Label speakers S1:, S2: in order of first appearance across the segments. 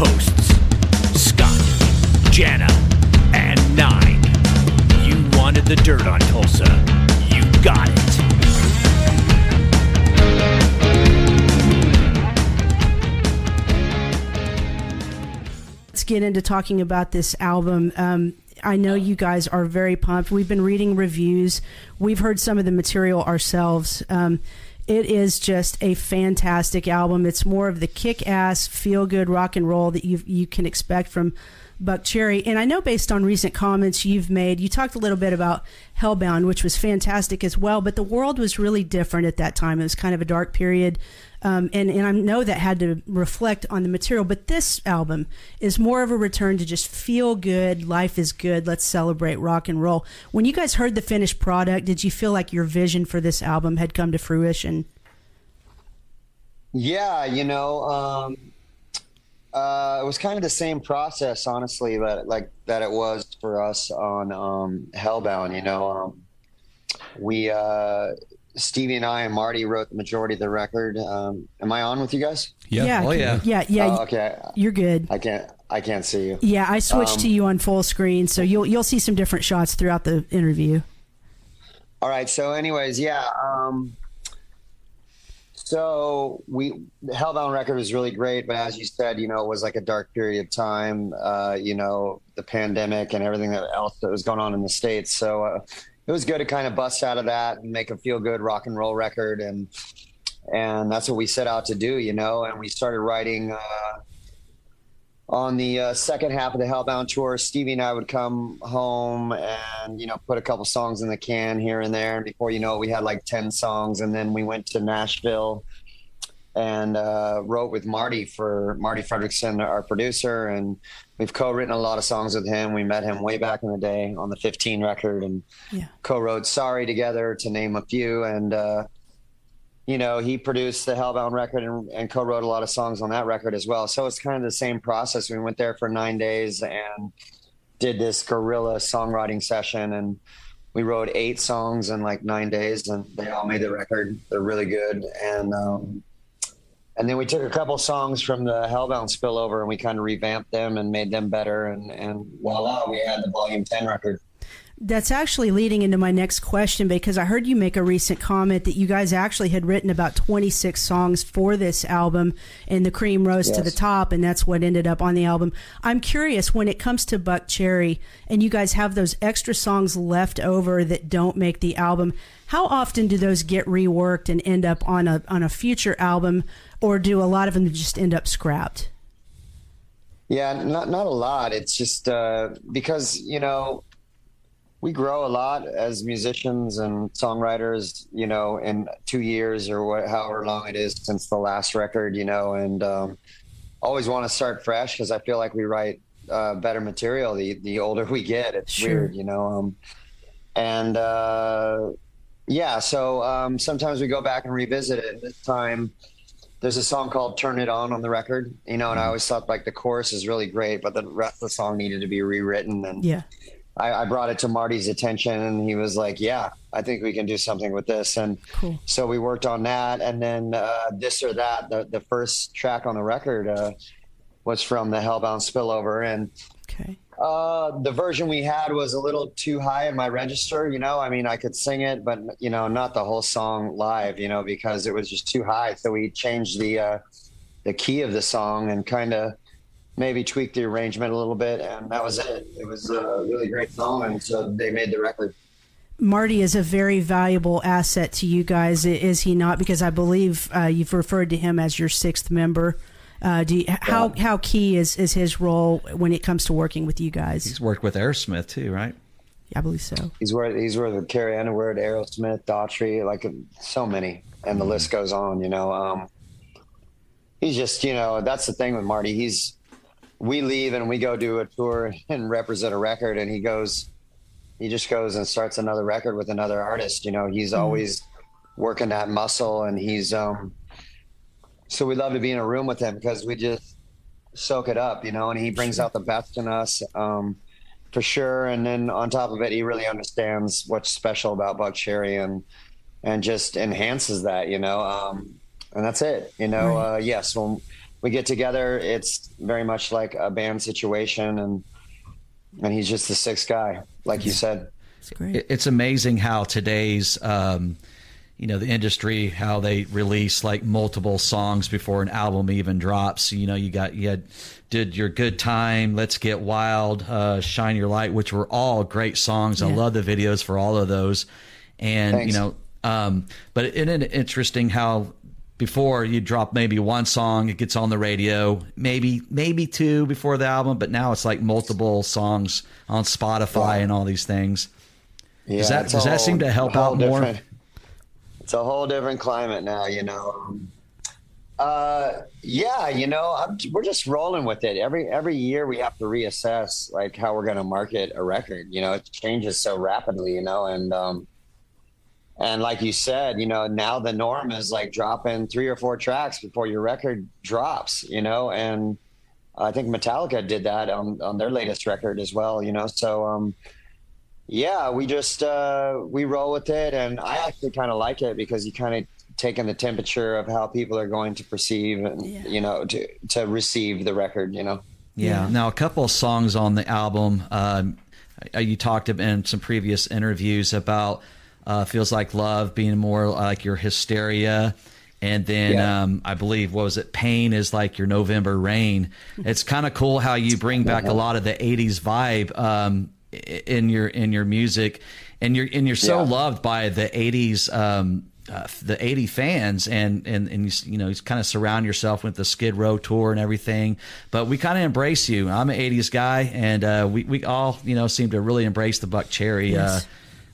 S1: hosts, Scott, Jana, and Nine. You wanted the dirt on Tulsa. You got it.
S2: Let's get into talking about this album. Um, I know you guys are very pumped. We've been reading reviews. We've heard some of the material ourselves. Um, it is just a fantastic album. It's more of the kick-ass, feel-good rock and roll that you you can expect from Buckcherry. And I know based on recent comments you've made, you talked a little bit about Hellbound, which was fantastic as well. But the world was really different at that time. It was kind of a dark period. Um, and, and I know that had to reflect on the material, but this album is more of a return to just feel good. Life is good. Let's celebrate rock and roll. When you guys heard the finished product, did you feel like your vision for this album had come to fruition?
S3: Yeah, you know, um, uh, it was kind of the same process, honestly, that like that it was for us on um, Hellbound. You know, um, we uh, Stevie and I and Marti wrote the majority of the record. Um, am I on with you guys?
S2: Yeah.
S4: Oh, yeah.
S2: Yeah. Yeah.
S3: Oh, okay.
S2: You're good.
S3: I can't. I can't see you.
S2: Yeah, I switched
S3: Um,
S2: to you on full screen, so you'll you'll see some different shots throughout the interview.
S3: All right. So, anyways, yeah. Um, so we the Hellbound record was really great, but as you said, you know, it was like a dark period of time. Uh, you know, the pandemic and everything that else that was going on in the states. So uh, it was good to kind of bust out of that and make a feel good rock and roll record, and and that's what we set out to do. You know, and we started writing. Uh, on the uh, second half of the Hellbound tour, Stevie and I would come home and you know put a couple songs in the can here and there. And before you know it, we had like ten songs. And then we went to Nashville and uh, wrote with Marti for Marti Frederiksen, our producer, and we've co-written a lot of songs with him. We met him way back in the day on the 15 record and
S2: Yeah.
S3: co-wrote "Sorry" together, to name a few. And uh, you know, he produced the Hellbound record and, and co-wrote a lot of songs on that record as well. So it's kind of the same process. We went there for nine days and did this guerrilla songwriting session, and we wrote eight songs in like nine days, and they all made the record. They're really good, and um, and then we took a couple songs from the Hellbound spillover and we kind of revamped them and made them better, and and voila, we had the Volume Ten record.
S2: That's actually leading into my next question because I heard you make a recent comment that you guys actually had written about 26 songs for this album and the cream rose to the top and that's what ended up on the album. I'm curious when it comes to Buckcherry and you guys have those extra songs left over that don't make the album, how often do those get reworked and end up on a on a future album or do a lot of them just end up scrapped?
S3: Yeah, not not a lot. It's just uh, because you know we grow a lot as musicians and songwriters. You know, in two years or what, however long it is since the last record. You know, and um, always want to start fresh because I feel like we write uh, better material the the older we get. It's
S2: Sure.
S3: weird, you know. Um, and uh, yeah, so um, sometimes we go back and revisit it. This time there's a song called "Turn It On" on the record, you know, and I always thought like the chorus is really great, but the rest of the song needed to be rewritten. And
S2: Yeah.
S3: I, I brought it to Marti's attention, and he was like, "Yeah, I think we can do something with this." And
S2: Cool.
S3: so we worked on that, and then uh, this or that. The the first track on the record uh, was from the Hellbound spillover, and. Uh, the version we had was a little too high in my register. You know, I mean, I could sing it, but you know, not the whole song live. You know, because it was just too high. So we changed the uh, the key of the song and kind of maybe tweaked the arrangement a little bit, and that was it. It was a really great song, and so they made the record.
S2: Marti is a very valuable asset to you guys, is he not? Because I believe uh, you've referred to him as your sixth member. Uh, do you, how how key is, is his role when it comes to working with you guys?
S4: He's worked with Aerosmith too, right?
S2: Yeah, I believe so.
S3: He's worth he's worth with Carrie Underwood, Aerosmith, Daughtry, like so many, and the list goes on. You know, um, he's just you know that's the thing with Marti. He's we leave and we go do a tour and represent a record, and he goes, he just goes and starts another record with another artist. You know, he's always working that muscle, and he's um. So we love to be in a room with him because we just soak it up, you know, and he brings out the best in us. Um, for sure. And then on top of it, he really understands what's special about Buckcherry and and just enhances that, you know. Um, and that's it, you know. Uh, yes, when we get together, it's very much like a band situation, and and he's just the sixth guy, like you said.
S2: It's great.
S4: It's amazing how today's, um, you know, the industry, how they release like multiple songs before an album even drops. You know, you got, you had, did your good time, let's get wild, uh, shine your light, which were all great songs. I love the videos for all of those. And,
S3: Thanks.
S4: you know, um, but isn't it interesting how before you drop maybe one song, it gets on the radio, maybe maybe two before the album, but now it's like multiple songs on Spotify and all these things.
S3: Yeah,
S4: Does that- does
S3: a
S4: that seem to help out more?
S3: different- It's a whole different climate now, you know. Uh, yeah, you know, I'm, we're just rolling with it. Every every year we have to reassess like how we're going to market a record. You know, it changes so rapidly. You know, and um, and like you said, you know, now the norm is like dropping three or four tracks before your record drops. You know, and I think Metallica did that on on their latest record as well. You know, so um, yeah, we just uh, we roll with it, and I actually kind of like it because you kind of taking the temperature of how people are going to perceive and
S2: Yeah.
S3: you know to to receive the record. You know.
S4: Yeah.
S2: Yeah.
S4: Now, a couple of songs on the album. Um, uh, you talked in some previous interviews about uh, "Feels Like Love" being more like your hysteria, and then
S3: Yeah.
S4: um, I believe what was it? "Pain" is like your November rain. It's kind of cool how you bring back a lot of the '80s vibe um, i- in your in your music, and you're and you're so
S3: Yeah.
S4: loved by the '80s. Um, uh, the 80 fans and and and you, you know you kind of surround yourself with the Skid Row tour and everything but we kind of embrace you I'm an 80s guy and uh, we we all you know seem to really embrace the Buckcherry
S2: Yes.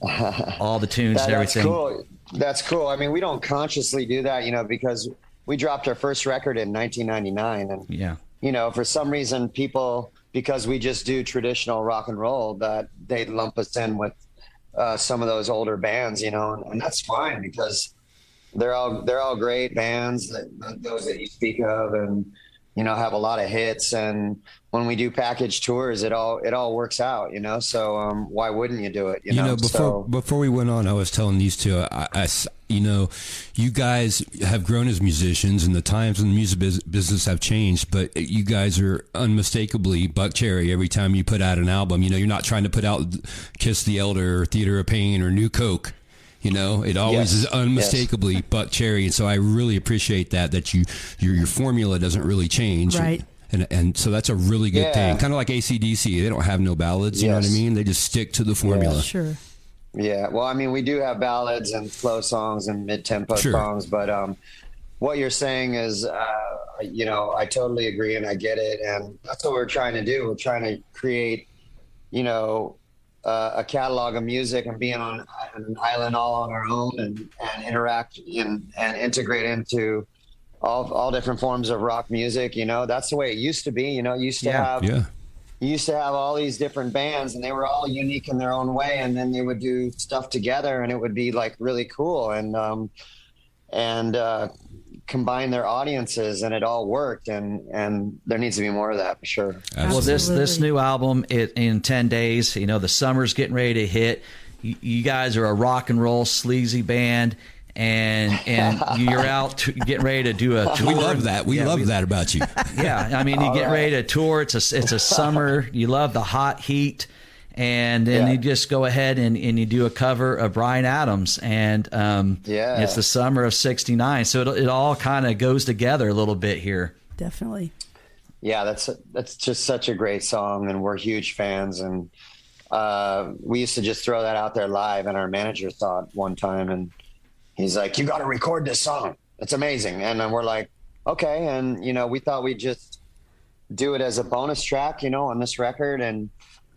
S4: uh, all the tunes
S3: That-
S4: and
S3: that's
S4: everything
S3: cool. That's cool. I mean, we don't consciously do that, you know, because we dropped our first record in 1999, and
S4: yeah
S3: you know, for some reason, people because we just do traditional rock and roll, that they lump us in with uh, some of those older bands, you know, and, and that's fine because they're all they're all great bands, those that you speak of, and you know, have a lot of hits. And when we do package tours, it all it all works out, you know. So um, why wouldn't you do it? You,
S5: You
S3: know,
S5: know, before
S3: so,
S5: before we went on, I was telling these two, I, I you know, you guys have grown as musicians, and the times in the music business have changed. But you guys are unmistakably Buckcherry. Every time you put out an album, you know, you're not trying to put out Kiss the Elder or Theater of Pain or New Coke. You know, it always
S3: Yes,
S5: is
S3: yes.
S5: unmistakably Buckcherry, and so I really appreciate that that you your your formula doesn't really change.
S2: Right.
S5: And, and so that's a really good
S3: Yeah.
S5: thing. Kind of like ACDC. They don't have no ballads. You know what I mean? They just stick to the formula.
S2: Sure.
S3: Yeah, well, I mean, we do have ballads and slow songs and mid-tempo
S5: Sure.
S3: songs, but um, what you're saying is, uh, you know, I totally agree and I get it, and that's what we're trying to do. We're trying to create, you know, uh, a catalog of music and being on an island all on our own and, and interact in, and integrate into all all different forms of rock music. You know, that's the way it used to be. You know, it used to
S4: Yeah.
S3: have
S5: Yeah.
S3: you used to have all these different bands and they were all unique in their own way and then they would do stuff together and it would be like really cool and um and uh combine their audiences and it all worked and and there needs to be more of that for sure
S4: well this this new album it in 10 days you know the summer's getting ready to hit you, you guys are a rock and roll sleazy band and and you're out to, getting ready to do a tour
S5: We love that. We
S4: Yeah,
S5: love
S4: we-
S5: that about you.
S4: Yeah, I mean, you get ready to tour. It's a it's a summer. You love the hot heat, and then
S3: Yeah.
S4: you just go ahead and, and you do a cover of Bryan Adams, and um,
S3: Yeah.
S4: it's the summer of '69. So it it all kind of goes together a little bit here.
S2: Definitely.
S3: yeah that's that's just such a great song and we're huge fans and uh we used to just throw that out there live and our manager saw it one time and he's like you got to record this song it's amazing and then we're like okay and you know we thought we'd just do it as a bonus track you know on this record and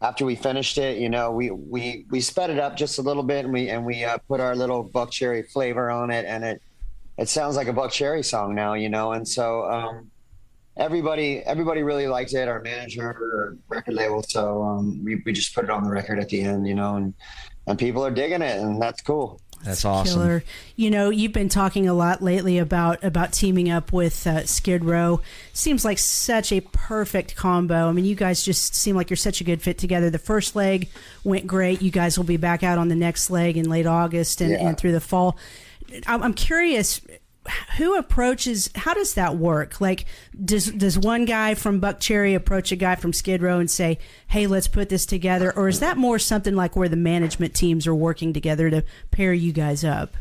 S3: after we finished it you know we we we sped it up just a little bit and we and we uh, put our little Buckcherry flavor on it and it it sounds like a Buckcherry song now you know? And so um everybody everybody really liked it. Our manager our record label. So um we, we just put it on the record at the end you know and and people are digging it and that's cool
S4: That's awesome.
S2: Killer. You know, you've been talking a lot lately about about teaming up with uh, Skid Row. Seems like such a perfect combo. I mean, you guys just seem like you're such a good fit together. The first leg went great. You guys will be back out on the next leg in late August and,
S3: Yeah.
S2: and through the fall. I'm I'm curious. Who approaches? How does that work? Like, does does one guy from Buckcherry approach a guy from Skid Row and say, "Hey, let's put this together," or is that more something like where the management teams are working together to pair you guys up?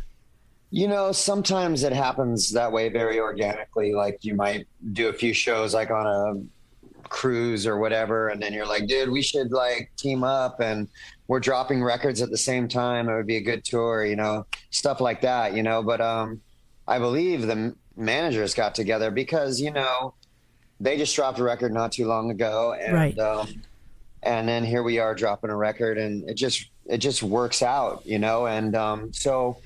S3: You know, sometimes it happens that way very organically. Like you might do a few shows like on a cruise or whatever, and then you're like, dude, we should like team up and we're dropping records at the same time. It would be a good tour, you know, stuff like that, you know. But um I believe the managers got together because, you know, they just dropped a record not too long ago and
S2: Right.
S3: um and then here we are dropping a record and it just it just works out, you know, and um so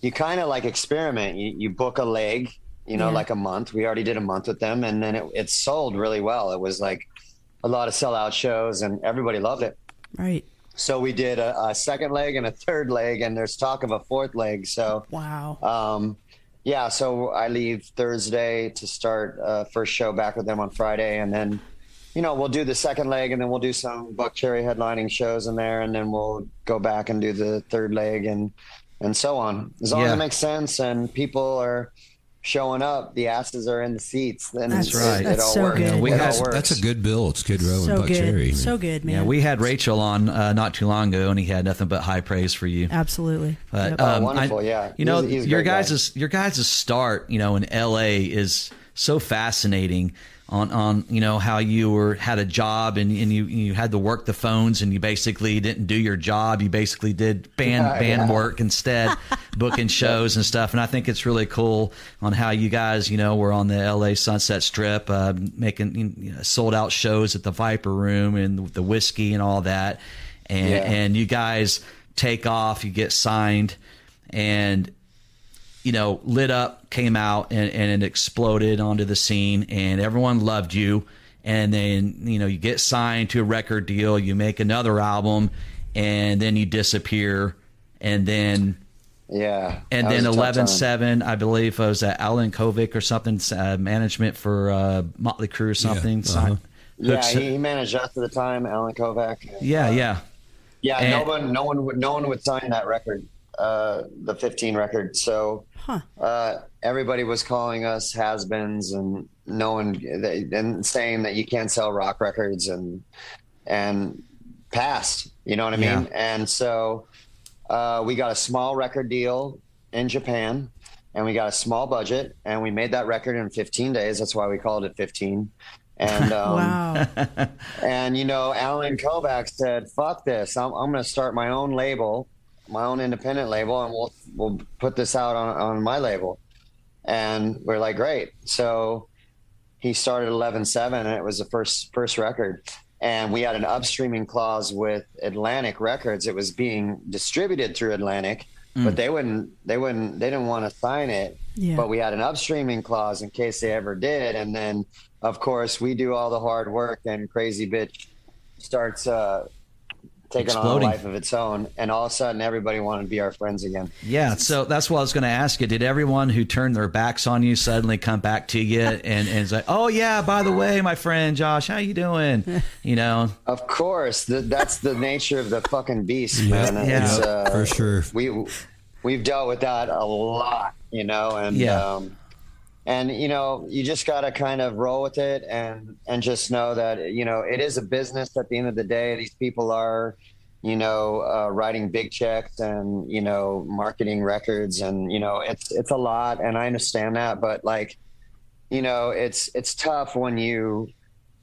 S3: you kind of like experiment. You, you book a leg, you know,
S2: Yeah.
S3: like a month. We already did a month with them, and then it, it sold really well. It was like a lot of sellout shows, and everybody loved it.
S2: Right.
S3: So we did a, a second leg and a third leg, and there's talk of a fourth leg. So
S2: Wow.
S3: um, yeah, so I leave Thursday to start uh, first show back with them on Friday, and then you know we'll do the second leg, and then we'll do some Buckcherry headlining shows in there, and then we'll go back and do the third leg, and and so on. As long as it makes sense and people are showing up, the asses are in the seats. Then
S2: That's
S3: it-
S4: right.
S3: It,
S2: That's
S3: all
S2: so
S3: works.
S2: good.
S3: It
S4: We
S3: all
S4: had-
S3: works.
S5: That's a good bill. It's Skid Row
S2: so
S5: and Buck
S2: good.
S5: Cherry.
S2: So good, man.
S4: Yeah, we had Rachel on uh, not too long ago, and he had nothing but high praise for you.
S2: absolutely.
S4: But
S2: Yep.
S3: Oh,
S4: um,
S3: wonderful,
S4: I-
S3: yeah.
S4: You know,
S3: He's he's
S4: your
S3: great guy.
S4: guys' your guys' start, you know, in L.A. is so fascinating. On, on you know how you were had a job and, and you you had to work the phones and you basically didn't do your job you basically did band
S3: Yeah,
S4: band
S3: yeah.
S4: work instead booking shows and stuff and I think it's really cool on how you guys you know were on the L.A. Sunset Strip uh, making you know, sold out shows at the Viper Room and the whiskey and all that and
S3: Yeah.
S4: and you guys take off you get signed and you know, lit up, came out, and, and it exploded onto the scene, and everyone loved you. And then, you know, you get signed to a record deal, you make another album, and then you disappear. And then,
S3: yeah.
S4: and then
S3: was a tough
S4: eleven
S3: time.
S4: seven, I believe, was that Allen Kovac or something, uh, management for uh, Motley Crue or something.
S5: uh-huh.
S4: signed-
S3: Yeah, he, he managed us at the time, Allen Kovac.
S4: yeah, yeah.
S3: Yeah,
S4: And-
S3: no one, no one, would, no one would sign that record, uh, the 15 record. So
S2: Huh.
S3: uh, everybody was calling us has-beens, and no one, they, and saying that you can't sell rock records, and and passed. You know what I
S4: Yeah.
S3: mean? And so uh, we got a small record deal in Japan, and we got a small budget, and we made that record in 15 days. That's why we called it 15. And um,
S2: wow.
S3: and you know, Allen Kovac said, "Fuck this! I'm, I'm going to start my own label, my own independent label, and we'll we'll put this out on on my label." And we're like, "Great!" So he started 11-7, and it was the first first record. And we had an upstreaming clause with Atlantic Records. It was being distributed through Atlantic, but they wouldn't they wouldn't they didn't want to sign it.
S2: Yeah.
S3: But we had an upstreaming clause in case they ever did. And then, of course, we do all the hard work, and Crazy Bitch starts uh, taking
S4: Exploding.
S3: on a life of its own. And all of a sudden, everybody wanted to be our friends again.
S4: Yeah, so that's what I was going to ask you. Did everyone who turned their backs on you suddenly come back to you and and it's like, oh yeah, by the way, my friend Josh, how you doing? You know,
S3: Of course, th- that's the nature of the fucking beast, man.
S4: Yeah.
S3: It's, uh,
S5: for sure.
S3: We we've dealt with that a lot, you know, and
S4: Yeah.
S3: um, and you know, you just got to kind of roll with it and and just know that you know it is a business. At the end of the day, these people are, you know, uh, writing big checks and you know, marketing records, and you know, it's it's a lot, and I understand that, but like, you know, it's it's tough when you.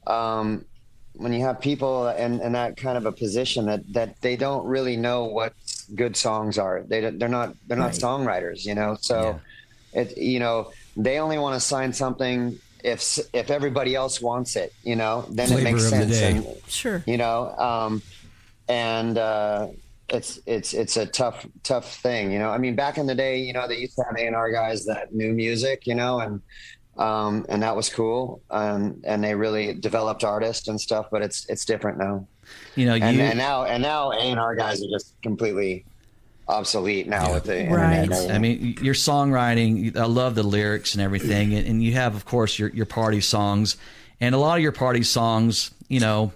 S3: Um, when you have people in, in that kind of a position that, that they don't really know what good songs are. they they're not they're not
S2: Right.
S3: songwriters, you know. So it you know they only want to sign something if if everybody else wants it, you know. Then
S5: Flavor
S3: it makes sense. And,
S2: Sure.
S3: you know, um, and uh, it's it's it's a tough tough thing, you know. I mean, back in the day, you know, they used to have A and R guys that knew music, you know, and um, and that was cool. Um, and they really developed artists and stuff, but it's it's different now.
S4: you know,
S3: And,
S4: you
S3: and now and now A and R guys are just completely obsolete now
S5: Yeah.
S3: with the
S2: Right.
S3: internet. and everything.
S4: I mean, your songwriting, I love the lyrics and everything. And, and you have, of course, your, your party songs. And a lot of your party songs, you know,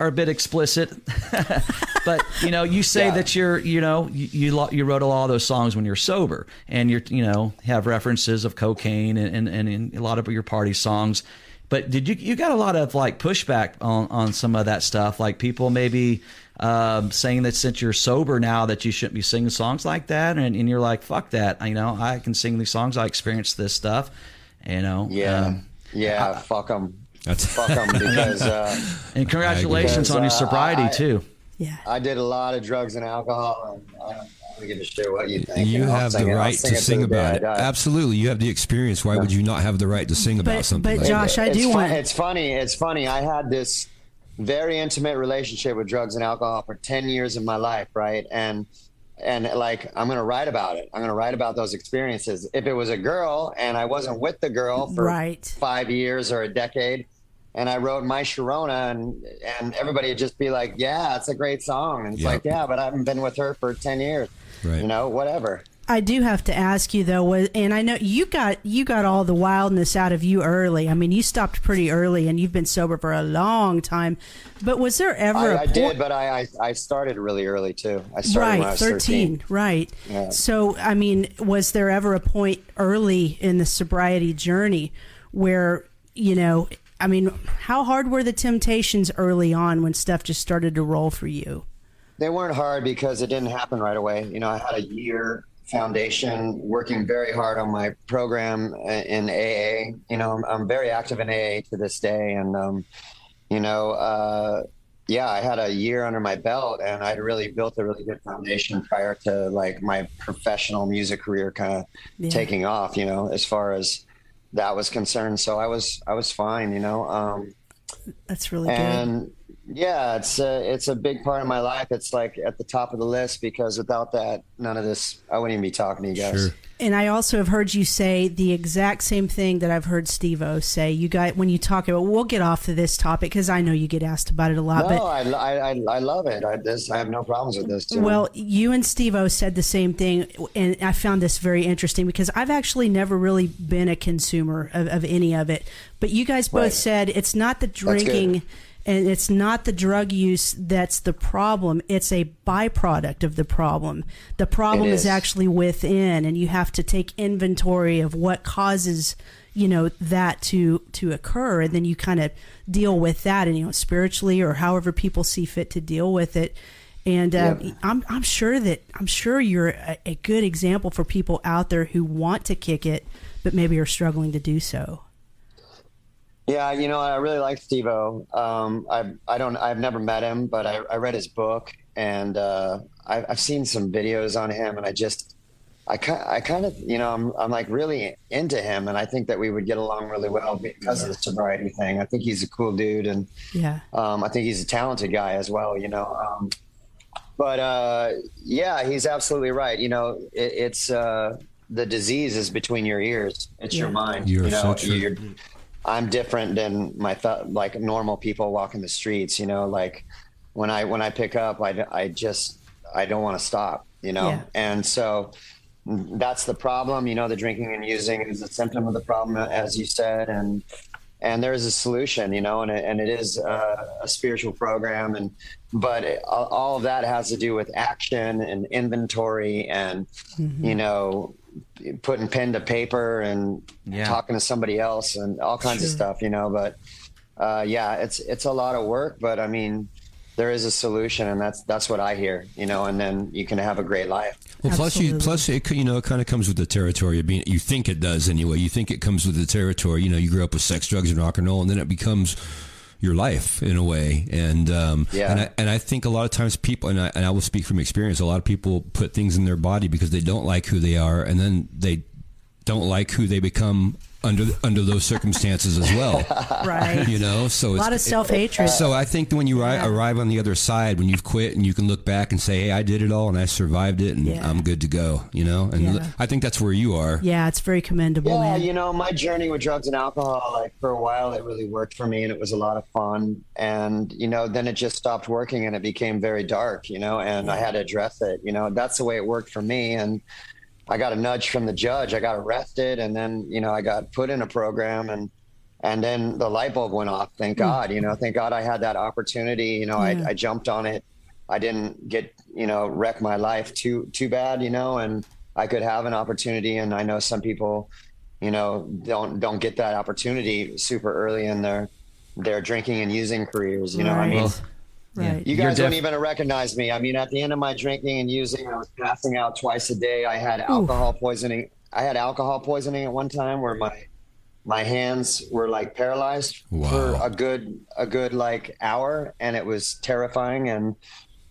S4: are a bit explicit, but you know, you say
S3: Yeah.
S4: that you're, you know, you you, you wrote a lot of those songs when you're sober, and you're, you know, have references of cocaine and and, and in a lot of your party songs. But did you you got a lot of like pushback on on some of that stuff? Like people maybe um, saying that since you're sober now that you shouldn't be singing songs like that, and, and you're like, fuck that, you know, I can sing these songs, I experienced this stuff, you know.
S3: Yeah,
S4: um,
S3: yeah. fuck them.
S5: That's-
S3: fuck them because uh,
S4: and congratulations
S3: Because,
S4: on your
S3: uh,
S4: sobriety
S3: I-
S4: too.
S2: Yeah.
S3: I did a lot of drugs and alcohol, and I don't, I don't give a shit what you think.
S5: You
S3: I'll
S5: have the
S3: it.
S5: Right
S3: sing
S5: to sing about it. Absolutely, you have the experience. Why would you not have the right to sing about something?
S2: but
S5: like
S2: Josh, I do
S3: fu-
S2: want-
S3: It's funny. It's funny. I had this very intimate relationship with drugs and alcohol for ten years of my life, right? And and like I'm gonna write about it. I'm gonna write about those experiences. If it was a girl and I wasn't with the girl for
S2: Right.
S3: five years or a decade, and I wrote My Sharona, and and everybody would just be like, "Yeah, it's a great song," and it's
S5: Yeah.
S3: like, "Yeah, but I haven't been with her for ten years."
S5: Right.
S3: You know, whatever.
S2: I do have to ask you though, was, and I know you got you got all the wildness out of you early. I mean, you stopped pretty early, and you've been sober for a long time. But was there ever
S3: I,
S2: a
S3: I
S2: point?
S3: did, but I, I I started really early too. I started when I
S2: right,
S3: was
S2: 13, right.
S3: Yeah.
S2: So, I mean, was there ever a point early in the sobriety journey where, you know, I mean, how hard were the temptations early on when stuff just started to roll for you?
S3: They weren't hard because it didn't happen right away. You know, I had a year foundation working very hard on my program in AA. You know, I'm, I'm very active in AA to this day. And, um, you know, uh, yeah, I had a year under my belt and I'd really built a really good foundation prior to like my professional music career kind of
S2: Yeah.
S3: taking off, you know, as far as that was concerned. So I was, I was fine, you know, um,
S2: That's really good.
S3: And yeah, it's a, it's a big part of my life. It's like at the top of the list because without that, none of this, I wouldn't even be talking to you guys.
S5: Sure.
S2: And I also have heard you say the exact same thing that I've heard Steve-O say. You got when you talk about. We'll get off to this topic because I know you get asked about it a lot.
S3: No,
S2: but
S3: I, I, I, I love it. I, this, I have no problems with this. Too.
S2: Well, you and Steve-O said the same thing, and I found this very interesting because I've actually never really been a consumer of, of any of it. But you guys both
S3: Right.
S2: said it's not the
S3: good.
S2: drinking and it's not the drug use that's the problem. It's a byproduct of the problem. The problem is
S3: is.
S2: actually within, and you have to take inventory of what causes you know that to to occur and then you kind of deal with that and you know spiritually or however people see fit to deal with it and uh,
S3: Yeah.
S2: I'm I'm sure that I'm sure you're a, a good example for people out there who want to kick it, but maybe are struggling to do so.
S3: Yeah, you know, I really like Steve-O. Um, I I don't I've never met him, but I, I read his book and uh, I, I've seen some videos on him, and I just I kind I kind of you know I'm I'm like really into him, and I think that we would get along really well because of the sobriety thing. I think he's a cool dude, and
S2: Yeah,
S3: um, I think he's a talented guy as well. You know. Um, but uh, yeah, he's absolutely right. You know, it, it's uh, the disease is between your ears. It's your mind.
S5: You're
S3: you know,
S5: so true.
S3: you're, I'm different than my th- like normal people walking the streets. You know, like when I when I pick up, I, I just I don't want to stop. You know,
S2: Yeah.
S3: and so that's the problem. You know, the drinking and using is a symptom of the problem, as you said, and and there's a solution. You know, and it, and it is uh, a spiritual program, and but it, all, all of that has to do with action and inventory, and you know, putting pen to paper and
S4: Yeah.
S3: talking to somebody else and all kinds of stuff. You know, but uh, yeah, it's it's a lot of work, but I mean. There is a solution, and that's that's what I hear, you know. And then you can have a great life.
S5: Well, plus you, plus it, you know, it kind of comes with the territory of being. You think it does anyway. You think it comes with the territory. You know, you grew up with sex, drugs, and rock and roll, and then it becomes your life in a way. And um,
S3: Yeah.
S5: and I, and I think a lot of times people, and I, and I will speak from experience. A lot of people put things in their body because they don't like who they are, and then they don't like who they become under under those circumstances as well.
S2: right.
S5: You know, so it's
S2: a
S5: it's,
S2: lot of self hatred.
S5: so I think when you ri-
S2: Yeah.
S5: arrive on the other side, when you've quit and you can look back and say, "Hey, I did it all and I survived it, and
S2: Yeah.
S5: I'm good to go," you know. And
S2: Yeah.
S5: I think that's where you are.
S2: yeah, it's very commendable,
S3: Yeah,
S2: man.
S3: you know, my journey with drugs and alcohol, like for a while, it really worked for me, and it was a lot of fun. And you know, then it just stopped working, and it became very dark. You know, and I had to address it. You know, that's the way it worked for me, and. I got a nudge from the judge. I got arrested, and then you know I got put in a program, and and then the light bulb went off. Thank hmm. God, you know, thank God I had that opportunity. You know,
S2: Yeah.
S3: I, I jumped on it. I didn't get, you know, wreck my life too, too bad, you know, and I could have an opportunity. And I know some people, you know, don't, don't get that opportunity super early in their, their drinking and using careers. You know, I mean,
S2: Right. Right.
S3: you guys
S4: def-
S3: don't even recognize me. I mean, at the end of my drinking and using, I was passing out twice a day. I had alcohol poisoning. I had alcohol poisoning at one time where my my hands were like paralyzed
S5: Wow.
S3: for a good a good like hour, and it was terrifying. And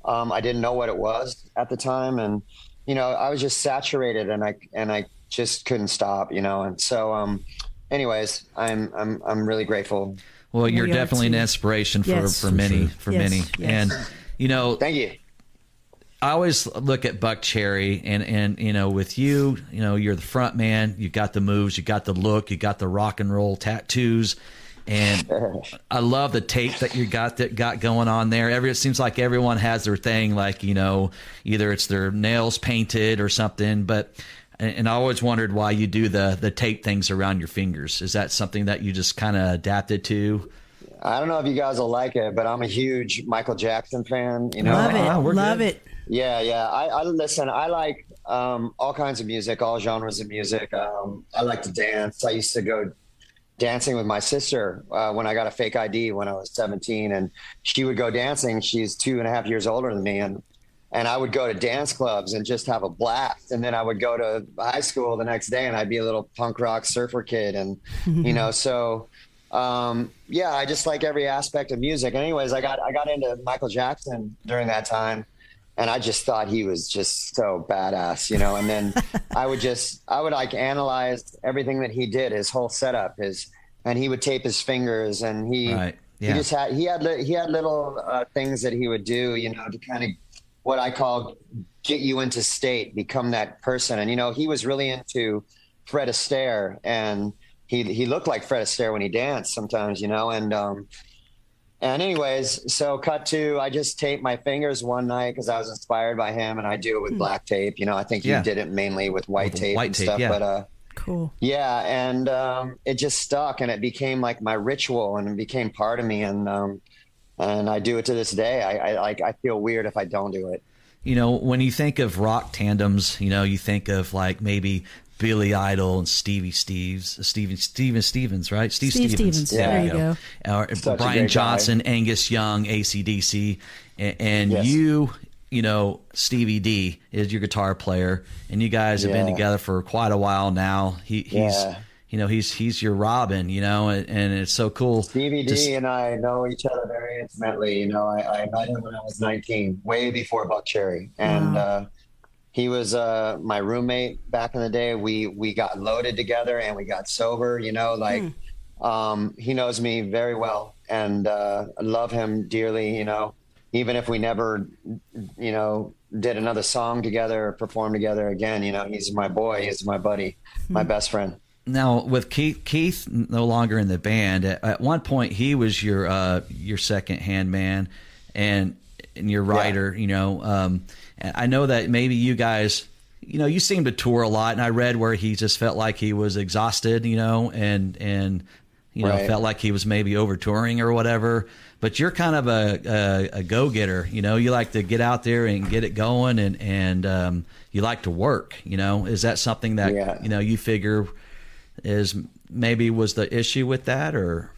S3: um, I didn't know what it was at the time, and you know, I was just saturated, and I and I just couldn't stop. You know, and so um, anyways, I'm I'm I'm really grateful.
S4: Well, you're
S2: We are
S4: definitely an inspiration for,
S2: Yes.
S4: for
S2: For
S4: many,
S5: sure.
S4: for
S2: Yes,
S4: many.
S2: yes.
S4: And, you know,
S3: Thank you.
S4: I always look at Buckcherry and, and, you know, with you, you know, you're the front man, you got the moves, you got the look, you got the rock and roll tattoos. And I love the tape that you got that got going on there. Every it seems like everyone has their thing, like you know, either it's their nails painted or something. But and, and I always wondered why you do the the tape things around your fingers. Is that something that you just kind of adapted to?
S3: I don't know if you guys will like it, but I'm a huge Michael Jackson fan. You know,
S2: Love it.
S4: Oh, we're
S2: Love
S4: good.
S2: it.
S3: Yeah, yeah. I, I listen. I like um, all kinds of music, all genres of music. Um, I like to dance. I used to go dancing with my sister uh, when I got a fake ID when I was 17, and she would go dancing. She's two and a half years older than me, and and I would go to dance clubs and just have a blast. And then I would go to high school the next day, and I'd be a little punk rock surfer kid, and you know, so um, yeah, I just like every aspect of music. Anyways, I got I got into Michael Jackson during that time, and I just thought he was just so badass, you know. And then I would just I would like analyze everything that he did, his whole setup, his and he would tape his fingers, and he
S4: Right.
S3: he just had he had li- he had little uh, things that he would do, you know, to kind of what I call get you into state, become that person. And you know, he was really into Fred Astaire, and he he looked like Fred Astaire when he danced sometimes, you know. And um, and anyways, so cut to I just taped my fingers one night because I was inspired by him, and I do it with black tape. You know, I think
S4: Hmm. Yeah.
S3: you did it mainly with white
S4: With
S3: tape
S4: white
S3: and
S4: tape,
S3: stuff,
S4: yeah.
S3: but uh.
S2: Cool.
S3: Yeah, and um, it just stuck, and it became like my ritual, and it became part of me, and um, and I do it to this day. I, I like I feel weird if I don't do it.
S4: you know, when you think of rock tandems, you know, you think of like maybe Billy Idol and Stevie Steves, uh, Steven Steven Stevens, right? Steve,
S2: Steve Stevens.
S3: Yeah.
S2: There you go.
S4: Or
S3: Such
S4: Brian
S3: great guy.
S4: Johnson, Angus Young, ACDC, and, and
S3: Yes.
S4: you, you know, Stevie D is your guitar player, and you guys have been together for quite a while now. He, he's,
S3: Yeah.
S4: You know, he's he's your Robin, you know, and, and it's so cool.
S3: Stevie
S4: to
S3: and I know each other very intimately. You know, I, I met him when I was 19, way before Buckcherry, and uh, he was uh, my roommate back in the day. We we got loaded together and we got sober. You know, like um, he knows me very well, and uh, I love him dearly. You know, even if we never, you know, did another song together or performed together again. You know, he's my boy. He's my buddy, my best friend.
S4: Now with Keith, Keith no longer in the band. At, at one point, he was your uh, your second hand man, and and your writer. You know, um, I know that maybe you guys, you know, you seem to tour a lot, and I read where he just felt like he was exhausted. You know, and and you know
S3: Right.
S4: felt like he was maybe over touring or whatever. But you're kind of a, a, a go getter. You know, you like to get out there and get it going, and and um, you like to work. You know, is that something that
S3: Yeah.
S4: you know you figure is maybe was the issue with that or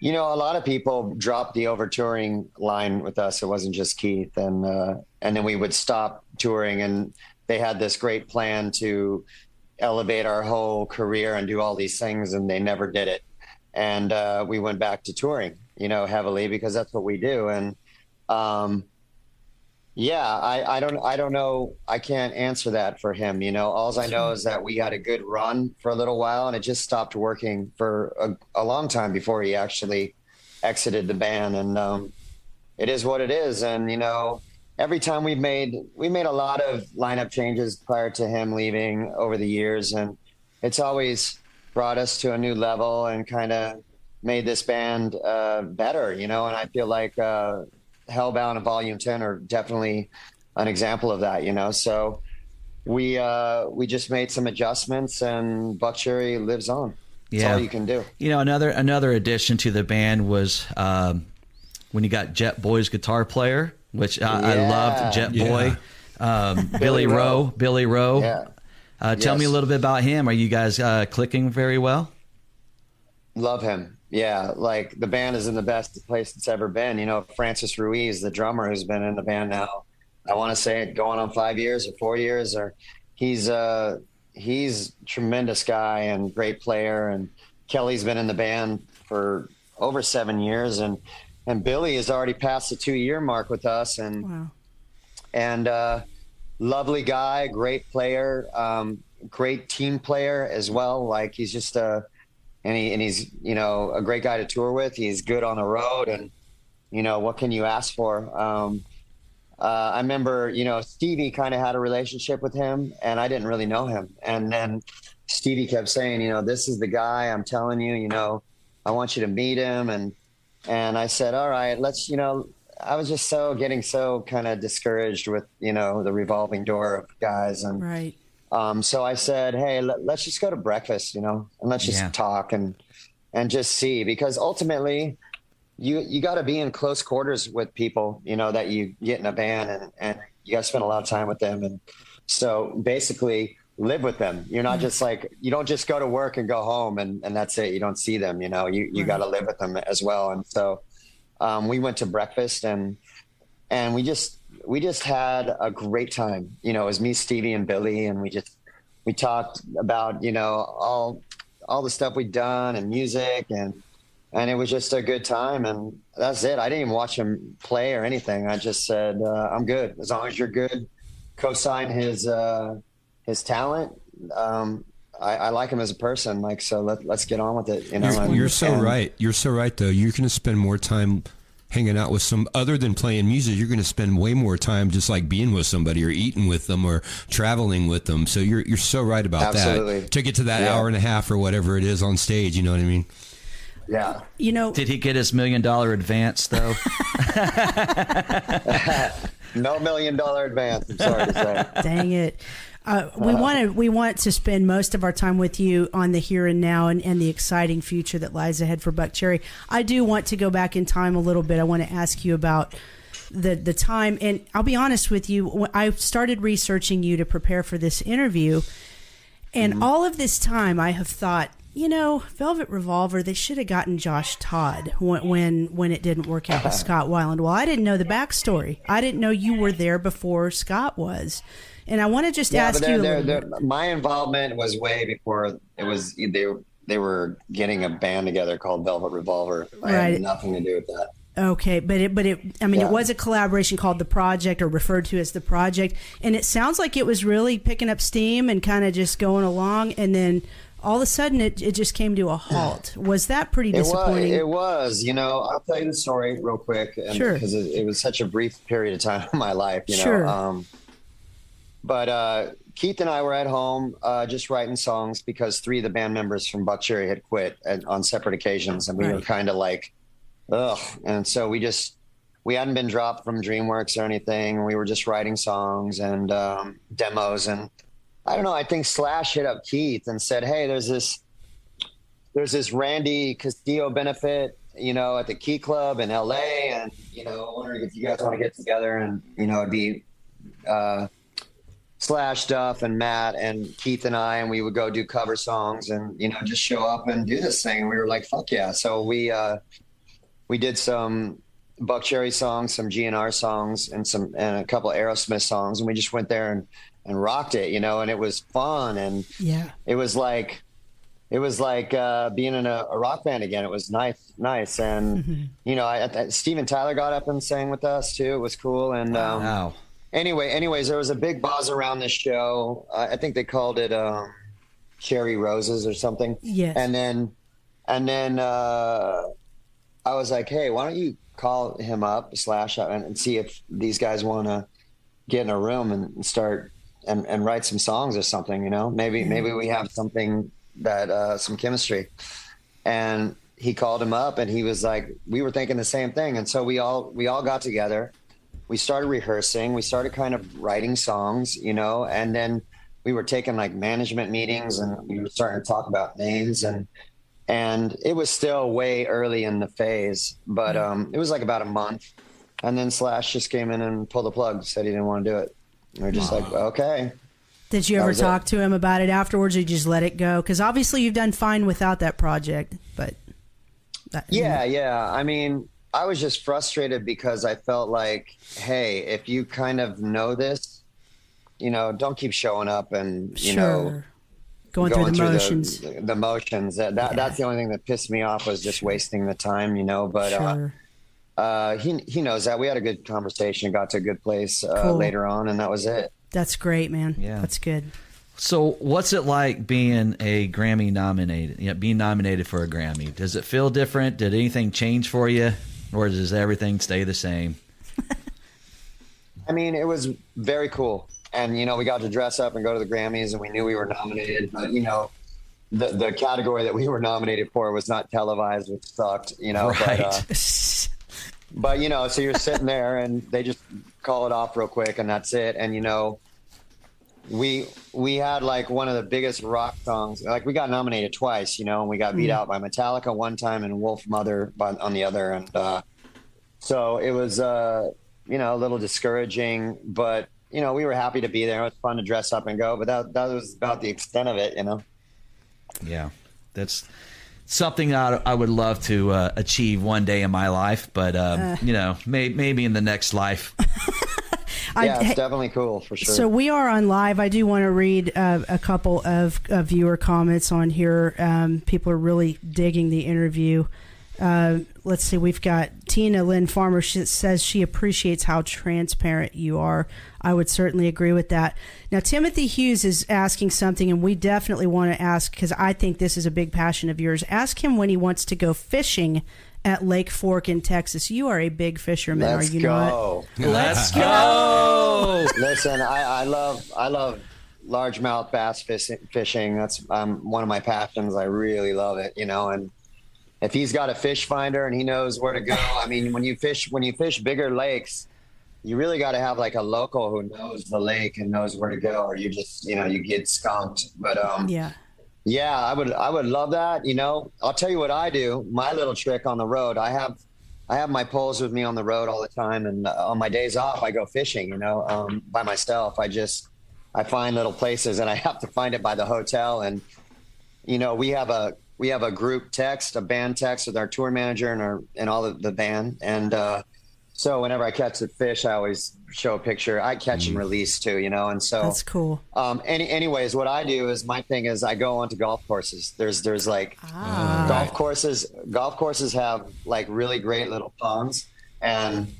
S3: You know, a lot of people dropped the over touring line with us. It wasn't just Keith, and uh, and then we would stop touring, and they had this great plan to elevate our whole career and do all these things, and they never did it. And uh, we went back to touring, you know, heavily because that's what we do. And um, yeah, I, I don't I don't know. I can't answer that for him. You know, all I know is that we had a good run for a little while, and it just stopped working for a, a long time before he actually exited the band. And um, it is what it is. And you know, every time we've made we made a lot of lineup changes prior to him leaving over the years, and it's always brought us to a new level and kind of made this band uh, better. You know, and I feel like. Uh, Hellbound and Volume Ten are definitely an example of that. You know, so we uh, we just made some adjustments, and Buckcherry lives on. yeah. all you can do.
S4: You know, another another addition to the band was um, when you got Jetboy's guitar player, which I, yeah. I loved Jet yeah. Boy. Um, Billy, Billy Rowe. Rowe. Billy Rowe. Yeah. Uh, tell yes. me a little bit about him. Are you guys uh, clicking very well?
S3: Love him. Yeah, like the band is in the best place it's ever been. You know, Francis Ruiz, the drummer, who's been in the band now, I want to say it going on five years or four years, or he's uh he's a tremendous guy and great player. And Kelly's been in the band for over seven years, and and Billy has already passed the two year mark with us, and wow. and uh, lovely guy, great player, um, great team player as well. Like he's just a and he and he's you know a great guy to tour with. He's good on the road, and you know what can you ask for? Um, uh, I remember you know Stevie kind of had a relationship with him, and I didn't really know him. And then Stevie kept saying, you know, this is the guy. I'm telling you, you know, I want you to meet him, and and I said, all right, let's you know. I was just so getting so kind of discouraged with you know the revolving door of guys and
S2: right
S3: um, so I said, "Hey, let, us just go to breakfast, you know, and let's just yeah. talk and and just see because ultimately, you you got to be in close quarters with people, you know, that you get in a band and and you got to spend a lot of time with them, and so basically live with them. You're not just like you don't just go to work and go home and and that's it. You don't see them, you know. You you right. got to live with them as well, and so um, we went to breakfast and and we just we just had a great time. You know, it was me, Stevie, and Billy, and we just we talked about you know all all the stuff we'd done and music and and it was just a good time and that's it. I didn't even watch him play or anything. I just said uh, i'm good. As long as you're good co-sign his uh, his talent um, I, I, like him as a person. Like so let, let's get on with it you know
S5: you're,
S3: and,
S5: you're so
S3: and,
S5: right. You're so right though. You're going to spend more time hanging out with some other than playing music you're going to spend way more time just like being with somebody or eating with them or traveling with them. So you're you're so right about
S3: Absolutely.
S5: that to get to that yeah. hour and a half or whatever it is on stage you know what i mean?
S3: Yeah.
S2: You know
S4: did he get his million dollar advance though?
S3: No million dollar advance i'm sorry to say.
S2: Dang it uh, we want to we want to spend most of our time with you on the here and now and, and the exciting future that lies ahead for Buckcherry. I do want to go back in time a little bit. I want to ask you about the the time, and I'll be honest with you. I started researching you to prepare for this interview, and mm-hmm. all of this time I have thought, you know, Velvet Revolver, they should have gotten Josh Todd when, when when it didn't work out with Scott Weiland. Well, I didn't know the backstory. I didn't know you were there before Scott was. And I want to just yeah, ask they're,
S3: you. They're, they're, my involvement was way before it was they they were getting a band together called Velvet Revolver. I right. had nothing to do with that.
S2: Okay, but it, but it, I mean, yeah. it was a collaboration called the Project, or referred to as the Project, and it sounds like it was really picking up steam and kind of just going along, and then all of a sudden it, it just came to a halt. Was that pretty disappointing?
S3: It was, it was. You know, I'll tell you the story real quick, and,
S2: sure,
S3: because it, it, was such a brief period of time in my life. You know, sure. Um, but uh, Keith and I were at home uh, just writing songs because three of the band members from Buckcherry had quit at, on separate occasions, and we right. were kind of like, ugh. And so we just we hadn't been dropped from DreamWorks or anything. We were just writing songs and um, demos, and I don't know. I think Slash hit up Keith and said, "Hey, there's this there's this Randy Castillo benefit." You know, at the Key Club in LA, and you know, wondering if you guys want to get together and you know, it'd be uh, Slash stuff and Matt and Keith and I, and we would go do cover songs and you know just show up and do this thing. And we were like, "Fuck yeah!" So we uh, we did some Buckcherry songs, some GNR songs, and some and a couple Aerosmith songs, and we just went there and and rocked it, you know. And it was fun, and
S2: yeah,
S3: it was like it was like uh, being in a, a, rock band again. It was nice, nice, and mm-hmm. you know, I, I, Steven Tyler got up and sang with us too. It was cool, and um,
S4: wow
S3: anyway, anyways, there was a big buzz around this show. Uh, I think they called it um, Cherry Roses or something.
S2: Yes.
S3: And then, and then uh, I was like, hey, why don't you call him up slash and, and see if these guys want to get in a room and start and, and write some songs or something. You know, maybe mm-hmm. maybe we have something that uh, some chemistry. And he called him up, and he was like, we were thinking the same thing. And so we all we all got together we started rehearsing. We started kind of writing songs, you know, and then we were taking like management meetings and we were starting to talk about names and and it was still way early in the phase, but um, it was like about a month. And then Slash just came in and pulled the plug, said he didn't want to do it. And we're just like, okay.
S2: Did you ever
S3: was it.
S2: talk to him about it afterwards, or you just let it go? Because obviously you've done fine without that project, but that,
S3: Yeah, yeah. I mean, I was just frustrated because I felt like, hey, if you kind of know this, you know, don't keep showing up and you
S2: sure.
S3: know
S2: going, through the motions.
S3: The, the motions. That, that that's the only thing that pissed me off was just wasting the time, you know. But
S2: sure.
S3: uh, uh, he he knows that. We had a good conversation, got to a good place uh,
S2: Cool.
S3: later on, and that was it.
S2: That's great, man.
S4: Yeah.
S2: That's good.
S4: So, what's it like being a Grammy nominated? Yeah, being nominated for a Grammy. Does it feel different? Did anything change for you, or does everything stay the same?
S3: I mean, it was very cool. And, you know, we got to dress up and go to the Grammys and we knew we were nominated. But, you know, the, the category that we were nominated for was not televised, which sucked, you know. But, uh, but, you know, so you're sitting there and they just call it off real quick and that's it. And, you know, we we had like one of the biggest rock songs. Like we got nominated twice, you know, and we got beat out by Metallica one time and Wolfmother by, on the other. And uh, so it was, uh, you know, a little discouraging, but you know, we were happy to be there. It was fun to dress up and go, but that that was about the extent of it, you know.
S4: Yeah, that's something I, I would love to uh, achieve one day in my life, but um, you know, may, maybe in the next life.
S3: Yeah, it's definitely cool for sure.
S2: So we are on live. I do want to read uh, a couple of uh, viewer comments on here. Um, people are really digging the interview. Uh, let's see. We've got Tina Lynn Farmer. She says she appreciates how transparent you are. I would certainly agree with that. Now, Timothy Hughes is asking something, and we definitely want to ask because I think this is a big passion of yours. Ask him when he wants to go fishing at Lake Fork in Texas. You are a big fisherman,
S3: Let's
S2: are you not?
S3: go.
S4: Let's go!
S3: Listen, I, I love I love largemouth bass fishing. fishing. That's um, one of my passions. I really love it, you know. And if he's got a fish finder and he knows where to go, I mean, when you fish when you fish bigger lakes, you really got to have like a local who knows the lake and knows where to go, or you just you know you get skunked. But um,
S2: Yeah.
S3: Yeah, I would I would love that. You know, I'll tell you what I do. My little trick on the road. I have I have my poles with me on the road all the time, and uh, on my days off, I go fishing. You know, um, by myself. I just I find little places, and I have to find it by the hotel. And you know, we have a we have a group text, a band text with our tour manager and our and all of the band. And uh, so whenever I catch a fish, I always show a picture. I catch and release too. You know, and so
S2: That's cool.
S3: um, any, anyways, what I do is my thing is I go onto golf courses. There's there's like
S2: Ah.
S3: golf courses. Golf courses have like really great little ponds, and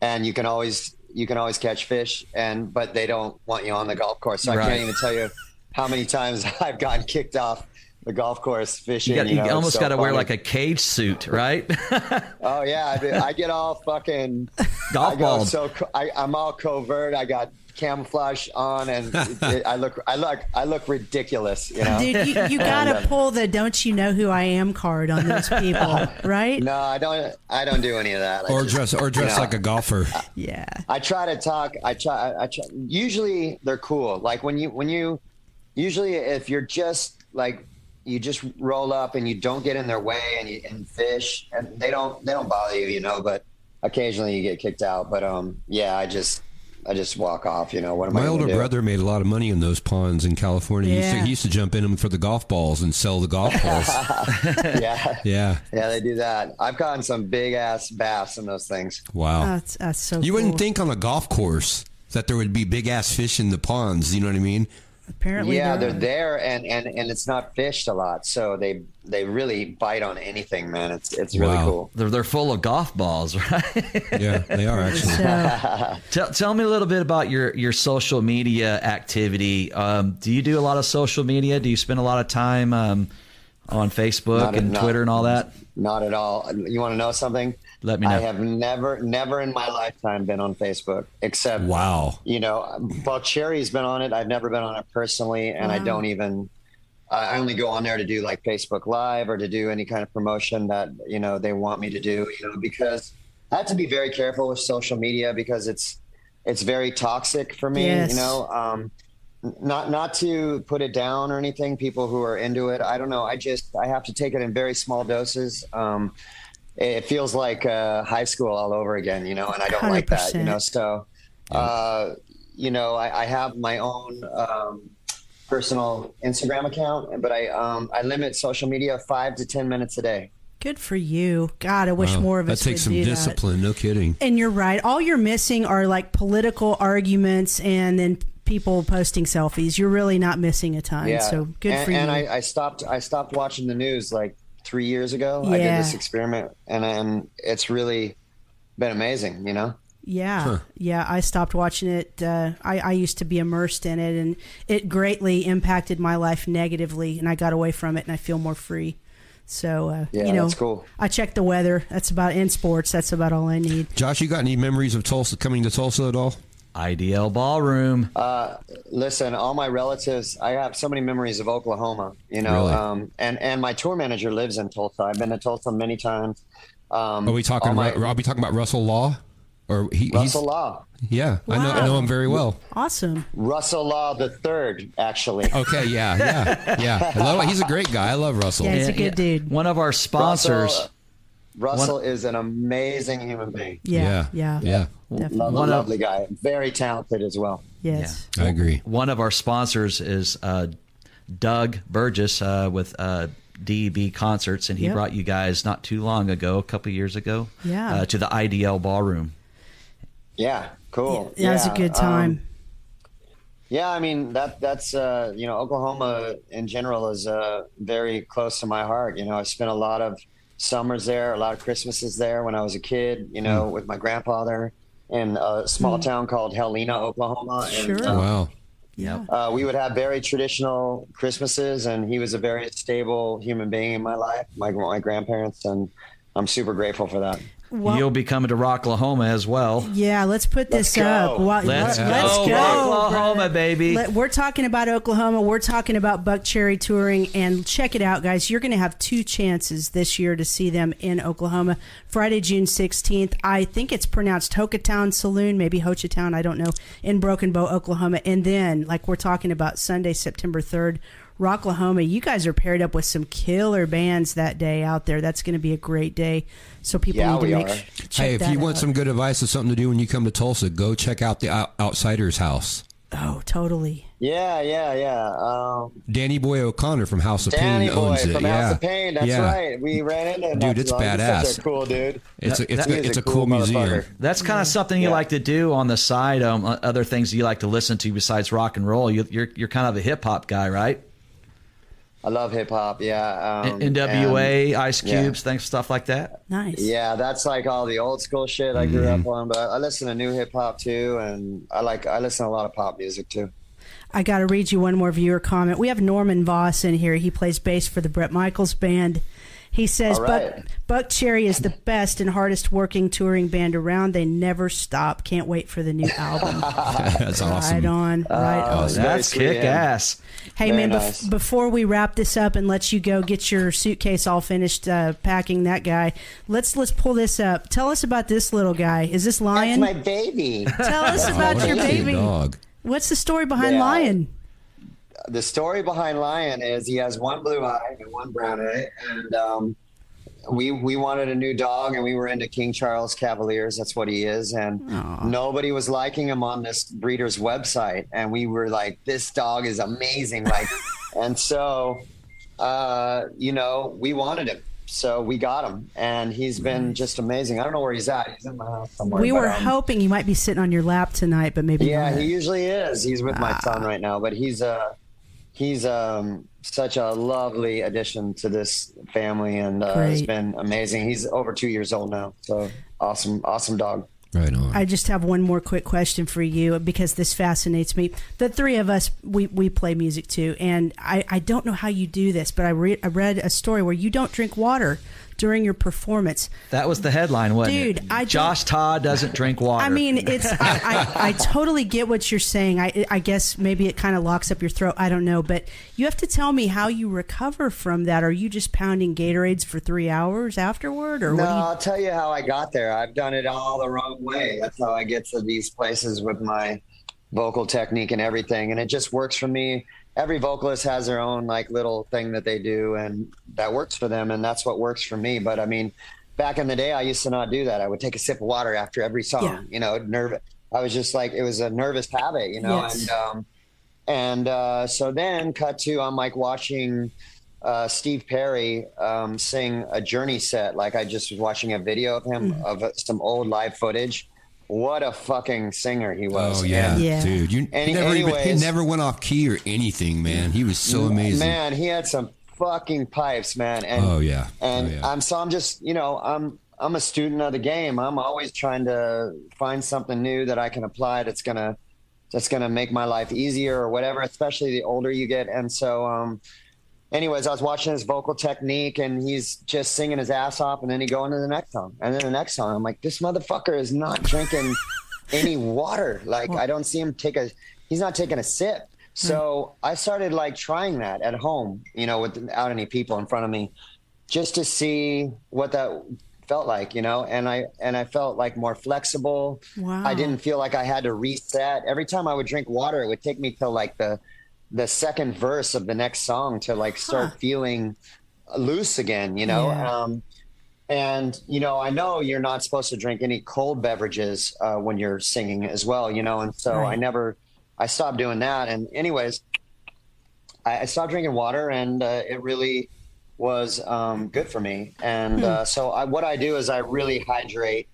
S3: and you can always you can always catch fish, and but they don't want you on the golf course. So I can't even tell you how many times I've gotten kicked off the golf course fishing.
S4: You, got,
S3: you
S4: you
S3: know,
S4: almost
S3: so
S4: got to wear like a cage suit, right?
S3: Oh yeah, I, do. I get all fucking
S4: Golf
S3: I
S4: ball.
S3: So I, am all covert. I got camouflage on, and it, it- I look I look I look ridiculous. You know.
S2: Dude, you, you got to um, pull the "Don't you know who I am" card on those people, right?
S3: No, I don't. I don't do any of that. I
S5: Or
S3: just-
S5: dress or dress
S3: know.
S5: like a golfer.
S2: Yeah.
S3: I try to talk. I try. I try. Usually they're cool. Like when you when you usually if you're just like you just roll up and you don't get in their way and you and fish and they don't they don't bother you, you know. But occasionally you get kicked out. But um, yeah, I just I just walk off. You know what am I
S5: My
S3: gonna
S5: older
S3: do?
S5: brother made a lot of money in those ponds in California. He, used to,
S2: Yeah.
S5: he used to jump in them for the golf balls and sell the golf balls.
S3: yeah.
S5: yeah.
S3: Yeah, they do that. I've gotten some big ass bass in those things.
S5: Wow.
S2: That's, that's so
S5: you
S2: cool.
S5: wouldn't think on a golf course that there would be big ass fish in the ponds. You know what I mean?
S2: Apparently,
S3: yeah, they're
S2: are.
S3: there, and, and and it's not fished a lot, so they they really bite on anything, man. It's it's really
S5: Wow.
S3: cool.
S4: they're, they're full of golf balls, right?
S5: Yeah, they are actually.
S2: So,
S4: tell, tell me a little bit about your, your social media activity. Um, do you do a lot of social media? Do you spend a lot of time um, on Facebook
S3: Not-
S4: and
S3: not-
S4: Twitter and all that?
S3: Not at all. You want to know something?
S4: Let me know.
S3: I have never, never in my lifetime been on Facebook, except
S5: Wow.
S3: you know, Buckcherry's been on it. I've never been on it personally, and I don't even. I I only go on there to do like Facebook Live or to do any kind of promotion that you know they want me to do. You know, because I have to be very careful with social media because it's it's very toxic for me.
S2: Yes.
S3: You know, um, not not to put it down or anything people who are into it i don't know i just i have to take it in very small doses um it feels like uh, high school all over again you know and i don't like that you know so uh you know i, I have my own um personal instagram account but i um i limit social media five to ten minutes a day
S2: Good for you. God, I wish
S5: Wow.
S2: more of
S5: that
S2: us
S5: takes
S2: would
S5: some
S2: do that.
S5: discipline. No kidding.
S2: And you're right. All you're missing are like political arguments and then people posting selfies. You're really not missing a ton.
S3: yeah
S2: So good
S3: and,
S2: for you.
S3: and I, I stopped i stopped watching the news like three years ago i did this experiment and and it's really been amazing you know
S2: Yeah,
S5: Huh.
S2: yeah. I stopped watching it. Uh, I, I used to be immersed in it, and it greatly impacted my life negatively. And I got away from it, and I feel more free. So, uh,
S3: Yeah,
S2: you know,
S3: that's cool.
S2: I check the weather. That's about in sports. That's about all I need.
S5: Josh, you got any memories of Tulsa coming to Tulsa at all?
S4: IDL Ballroom.
S3: Uh, listen, all my relatives, I have so many memories of Oklahoma, you know,
S5: Really?
S3: um, and, and my tour manager lives in Tulsa. I've been to Tulsa many times. Um,
S5: Are we talking?
S3: all my-
S5: About, are we talking about Russell Law? Or he,
S3: Russell
S5: he's,
S3: Law.
S5: Yeah, I know. I know him very well.
S2: Awesome.
S3: Russell Law the third, actually.
S5: Okay, yeah, yeah, yeah. I love, he's a great guy. I love Russell.
S2: Yeah, he's a good dude.
S4: One of our sponsors.
S3: Russell, Russell is an amazing human being.
S2: Yeah, yeah,
S5: yeah.
S2: definitely.
S3: Lo-
S4: One of-
S3: lovely guy. Very talented as well.
S2: Yes.
S5: I agree.
S4: One of our sponsors is uh, Doug Burgess uh, with uh, DEB Concerts, and he
S2: Yep.
S4: brought you guys not too long ago, a couple years ago,
S2: Yeah.
S4: uh, to the IDL Ballroom.
S3: Yeah, cool.
S2: Yeah, it was a good time.
S3: um, Yeah, I mean that that's uh, you know Oklahoma in general is uh, very close to my heart. You know, I spent a lot of summers there, a lot of Christmases there when I was a kid. You know, with my grandfather in a small town called Helena, Oklahoma. And,
S2: Sure.
S3: uh,
S5: Wow.
S2: yeah.
S3: uh, we would have very traditional Christmases, and he was a very stable human being in my life. My my grandparents, and I'm super grateful for that.
S2: Well,
S4: You'll be coming to Rocklahoma as well.
S2: yeah, let's put this
S3: Let's
S2: up.
S3: go.
S2: Wha-
S4: Let's
S2: let-
S4: go,
S2: let's go,
S4: Oklahoma,
S2: brother.
S4: baby.
S2: Let- we're talking about Oklahoma. We're talking about Buckcherry touring, and check it out, guys. You're going to have two chances this year to see them in Oklahoma. Friday, June 16th. I think it's pronounced Hokatown Saloon, maybe Hochatown. I don't know. In Broken Bow, Oklahoma, and then like we're talking about Sunday, September 3rd. Rocklahoma, you guys are paired up with some killer bands that day out there. That's going to be a great day. So people
S3: Yeah,
S2: need to make sure.
S5: Hey, if
S2: that
S5: you want
S2: out.
S5: some good advice or something to do when you come to Tulsa, go check out the Out- Outsiders House.
S2: oh, totally.
S3: Yeah, yeah, yeah. Um,
S5: Danny Boy O'Connor from House of
S3: Danny
S5: Pain
S3: Boy
S5: owns it.
S3: from
S5: yeah.
S3: House of Pain. That's
S5: yeah.
S3: right. We ran into him.
S5: Dude, it's
S3: long. He's
S5: badass.
S3: Such a cool dude.
S5: It's a, it's,
S3: He
S5: a, it's
S3: a
S5: a cool,
S3: cool
S5: museum.
S4: That's kind of something you like to do on the side. Um, other things you like to listen to besides rock and roll. You, you're you're kind of a hip hop guy, right?
S3: I love hip hop. Yeah. Um,
S4: NWA,
S3: and-
S4: Ice
S3: yeah.
S4: Cubes, things stuff like that.
S2: Nice.
S3: Yeah, that's like all the old school shit I grew
S5: Mm-hmm.
S3: up on. But I listen to new hip hop too, and I like I listen to a lot of pop music too.
S2: I got to read you one more viewer comment. We have Norman Voss in here. He plays bass for the Bret Michaels band. He says,
S3: All
S2: Buck,
S3: right.
S2: Buckcherry is the best and hardest working touring band around. They never stop. Can't wait for the new album.
S5: That's awesome.
S2: Right on. Right on.
S3: That's
S4: That's kick
S3: yeah.
S4: ass.
S2: Hey,
S3: Very
S2: man, bef-
S3: nice.
S2: before we wrap this up and let you go get your suitcase all finished uh, packing that guy, let's let's pull this up. Tell us about this little guy. Is this Lion?
S3: That's my baby.
S2: Tell us about
S5: what
S2: your baby.
S5: dog.
S2: What's the story behind
S3: Yeah.
S2: Lion?
S3: The story behind Lion is he has one blue eye and one brown eye, and um, we we wanted a new dog, and we were into King Charles Cavaliers. That's what he is, and nobody was liking him on this breeder's website, and we were like, "This dog is amazing!" Like, and so, uh, you know, we wanted him. So we got him, and he's been just amazing. I don't know where he's at. He's in my house somewhere.
S2: We
S3: but,
S2: were
S3: um,
S2: hoping he might be sitting on your lap tonight, but maybe
S3: yeah,
S2: not.
S3: he usually is. He's with my
S2: Ah.
S3: son right now, but he's uh he's um such a lovely addition to this family and uh, has been amazing. He's over two years old now, so awesome, awesome dog.
S5: Right on.
S2: I just have one more quick question for you because this fascinates me. The three of us, we, we play music too, and I, I don't know how you do this, but I, re- I read a story where you don't drink water during your performance.
S4: That was the headline, wasn't
S2: Dude,
S4: it?
S2: I don't-
S4: Josh Todd doesn't drink water.
S2: I mean, it's I, I, I totally get what you're saying. I I guess maybe it kind of locks up your throat. I don't know, but you have to tell me how you recover from that. Are you just pounding Gatorades for three hours afterward, or
S3: No,
S2: what? You,
S3: I'll tell you how I got there. I've done it all the wrong way. That's how I get to these places with my vocal technique and everything. And it just works for me. Every vocalist has their own like little thing that they do and that works for them. And that's what works for me. But I mean, back in the day, I used to not do that. I would take a sip of water after every song,
S2: Yeah.
S3: you know, nervous. I was just like, it was a nervous habit, you know,
S2: Yes.
S3: and, um, and, uh, so then cut to, I'm like watching, uh, Steve Perry um, sing a Journey set. Like I just was watching a video of him
S2: Mm.
S3: of uh, some old live footage. What a fucking singer he was!
S5: Oh yeah,
S3: And,
S2: Yeah.
S5: dude. You
S3: Any-
S5: he never even he never went off key or anything, man. He was so amazing.
S3: man, he had some fucking pipes, man. And
S5: Oh yeah.
S3: and
S5: oh, yeah.
S3: I'm so I'm just you know I'm I'm a student of the game. I'm always trying to find something new that I can apply that's gonna that's gonna make my life easier or whatever. Especially the older you get. And so, um, anyways, I was watching his vocal technique, and he's just singing his ass off, and then he go into the next song, and then the next song. I'm like, this motherfucker is not drinking any water. Like I don't see him take a. He's not taking a sip. Hmm. So I started like trying that at home, you know, without any people in front of me, just to see what that felt like, you know. And I and I felt like more flexible.
S2: Wow.
S3: I didn't feel like I had to reset. Every time I would drink water, it would take me till like the the second verse of the next song to like start feeling loose again, you know.
S2: Yeah.
S3: Um, and you know, I know you're not supposed to drink any cold beverages uh, when you're singing as well, you know. And so I never, I stopped doing that. And anyways, I, I stopped drinking water, and uh, it really was um, good for me. And uh, so I, what I do is I really hydrate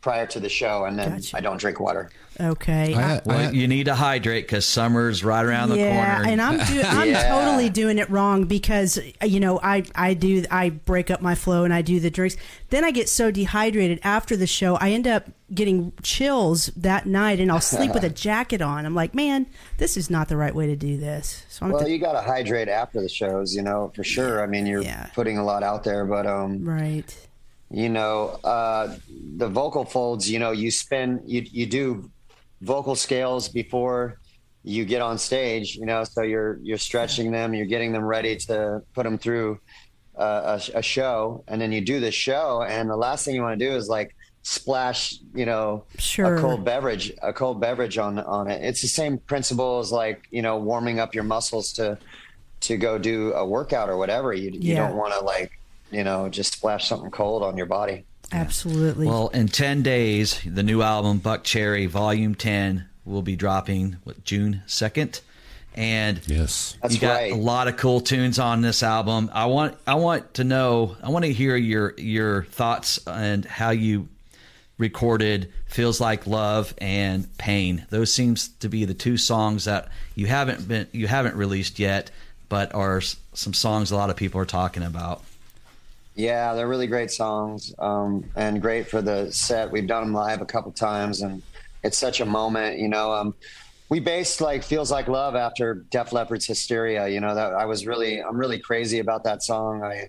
S3: prior to the show, and then
S2: Gotcha.
S3: I don't drink water.
S2: Okay.
S5: I,
S2: I-
S5: I,
S4: Well, you need to hydrate because summer's right around the
S2: yeah,
S4: corner.
S2: and I'm do- I'm
S3: Yeah.
S2: totally doing it wrong because you know I I do I break up my flow and I do the drinks. Then I get so dehydrated after the show, I end up getting chills that night, and I'll sleep with a jacket on. I'm like, man, this is not the right way to do this. So I'm
S3: Well, you got to hydrate after the shows, you know, for sure. I mean, you're
S2: Yeah.
S3: putting a lot out there, but um,
S2: right.
S3: You know, uh, the vocal folds, you know, you spin, you you do vocal scales before you get on stage, you know, so you're you're stretching them, you're getting them ready to put them through uh, a, a show, and then you do the show, and the last thing you want to do is like splash, you know,
S2: Sure.
S3: a cold beverage, a cold beverage on on it. It's the same principle as like you know warming up your muscles to to go do a workout or whatever. You you
S2: Yeah.
S3: don't want to like you know just splash something cold on your body.
S2: Absolutely.
S4: Well, in 10 days, the new album, Buckcherry, Volume 10, will be dropping what, June 2nd. And
S5: yes.
S3: That's
S4: you got
S3: right.
S4: a lot of cool tunes on this album. I want I want to know I want to hear your your thoughts and how you recorded Feels Like Love and Pain. Those seems to be the two songs that you haven't been you haven't released yet, but are some songs a lot of people are talking about.
S3: Yeah, they're really great songs um, and great for the set. We've done them live a couple times, and it's such a moment. You know, um, we based like "Feels Like Love" after Def Leppard's "Hysteria." You know, that I was really, I'm really crazy about that song. I,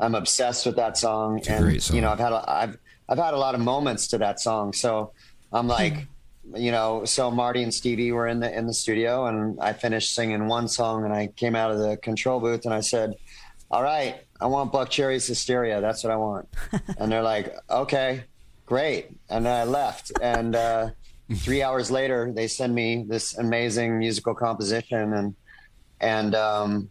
S3: I'm obsessed with that song,
S5: a
S3: and
S5: song.
S3: you know, I've had, a, I've, I've had a lot of moments to that song. So I'm like, you know, so Marti and Stevie were in the in the studio, and I finished singing one song, and I came out of the control booth, and I said all right, I want Buckcherry's Hysteria. That's what I want. and they're like, okay, great. And then I left. And uh, three hours later, they send me this amazing musical composition, and and um,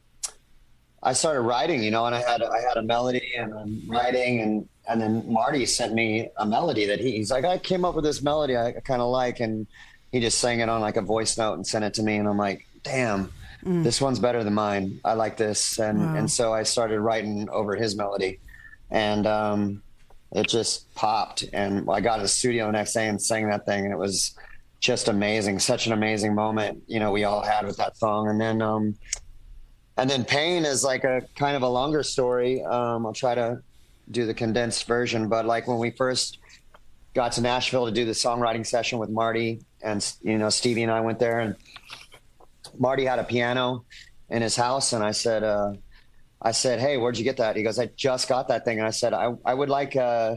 S3: I started writing. You know, and I had I had a melody, and I'm writing, and and then Marti sent me a melody that he, he's like, I came up with this melody I kind of like, and he just sang it on like a voice note and sent it to me, and I'm like, damn this one's better than mine. I like this, and
S2: Wow.
S3: and so I started writing over his melody, and um, it just popped. And I got to the studio the next day and sang that thing, and it was just amazing. Such an amazing moment, you know, we all had with that song. And then, um, and then Pain is like a kind of a longer story. Um, I'll try to do the condensed version, but like when we first got to Nashville to do the songwriting session with Marti and you know Stevie and I went there and Marti had a piano in his house, and I said, uh, I said, hey, where'd you get that? He goes, I just got that thing, and I said, I, I would like, uh,